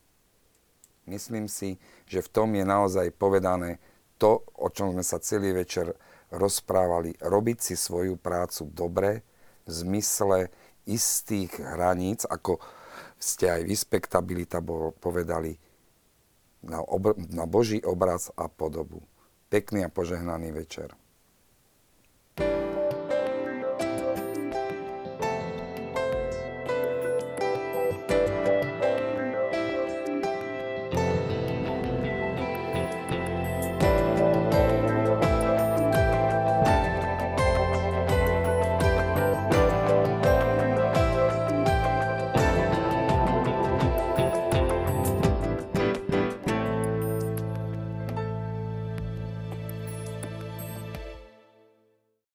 Speaker 1: Myslím si, že v tom je naozaj povedané to, o čom sme sa celý večer rozprávali. Robiť si svoju prácu dobre, v zmysle istých hraníc, ako ste aj vyspektabilita povedali, na, obr- na Boží obraz a podobu. Pekný a požehnaný večer.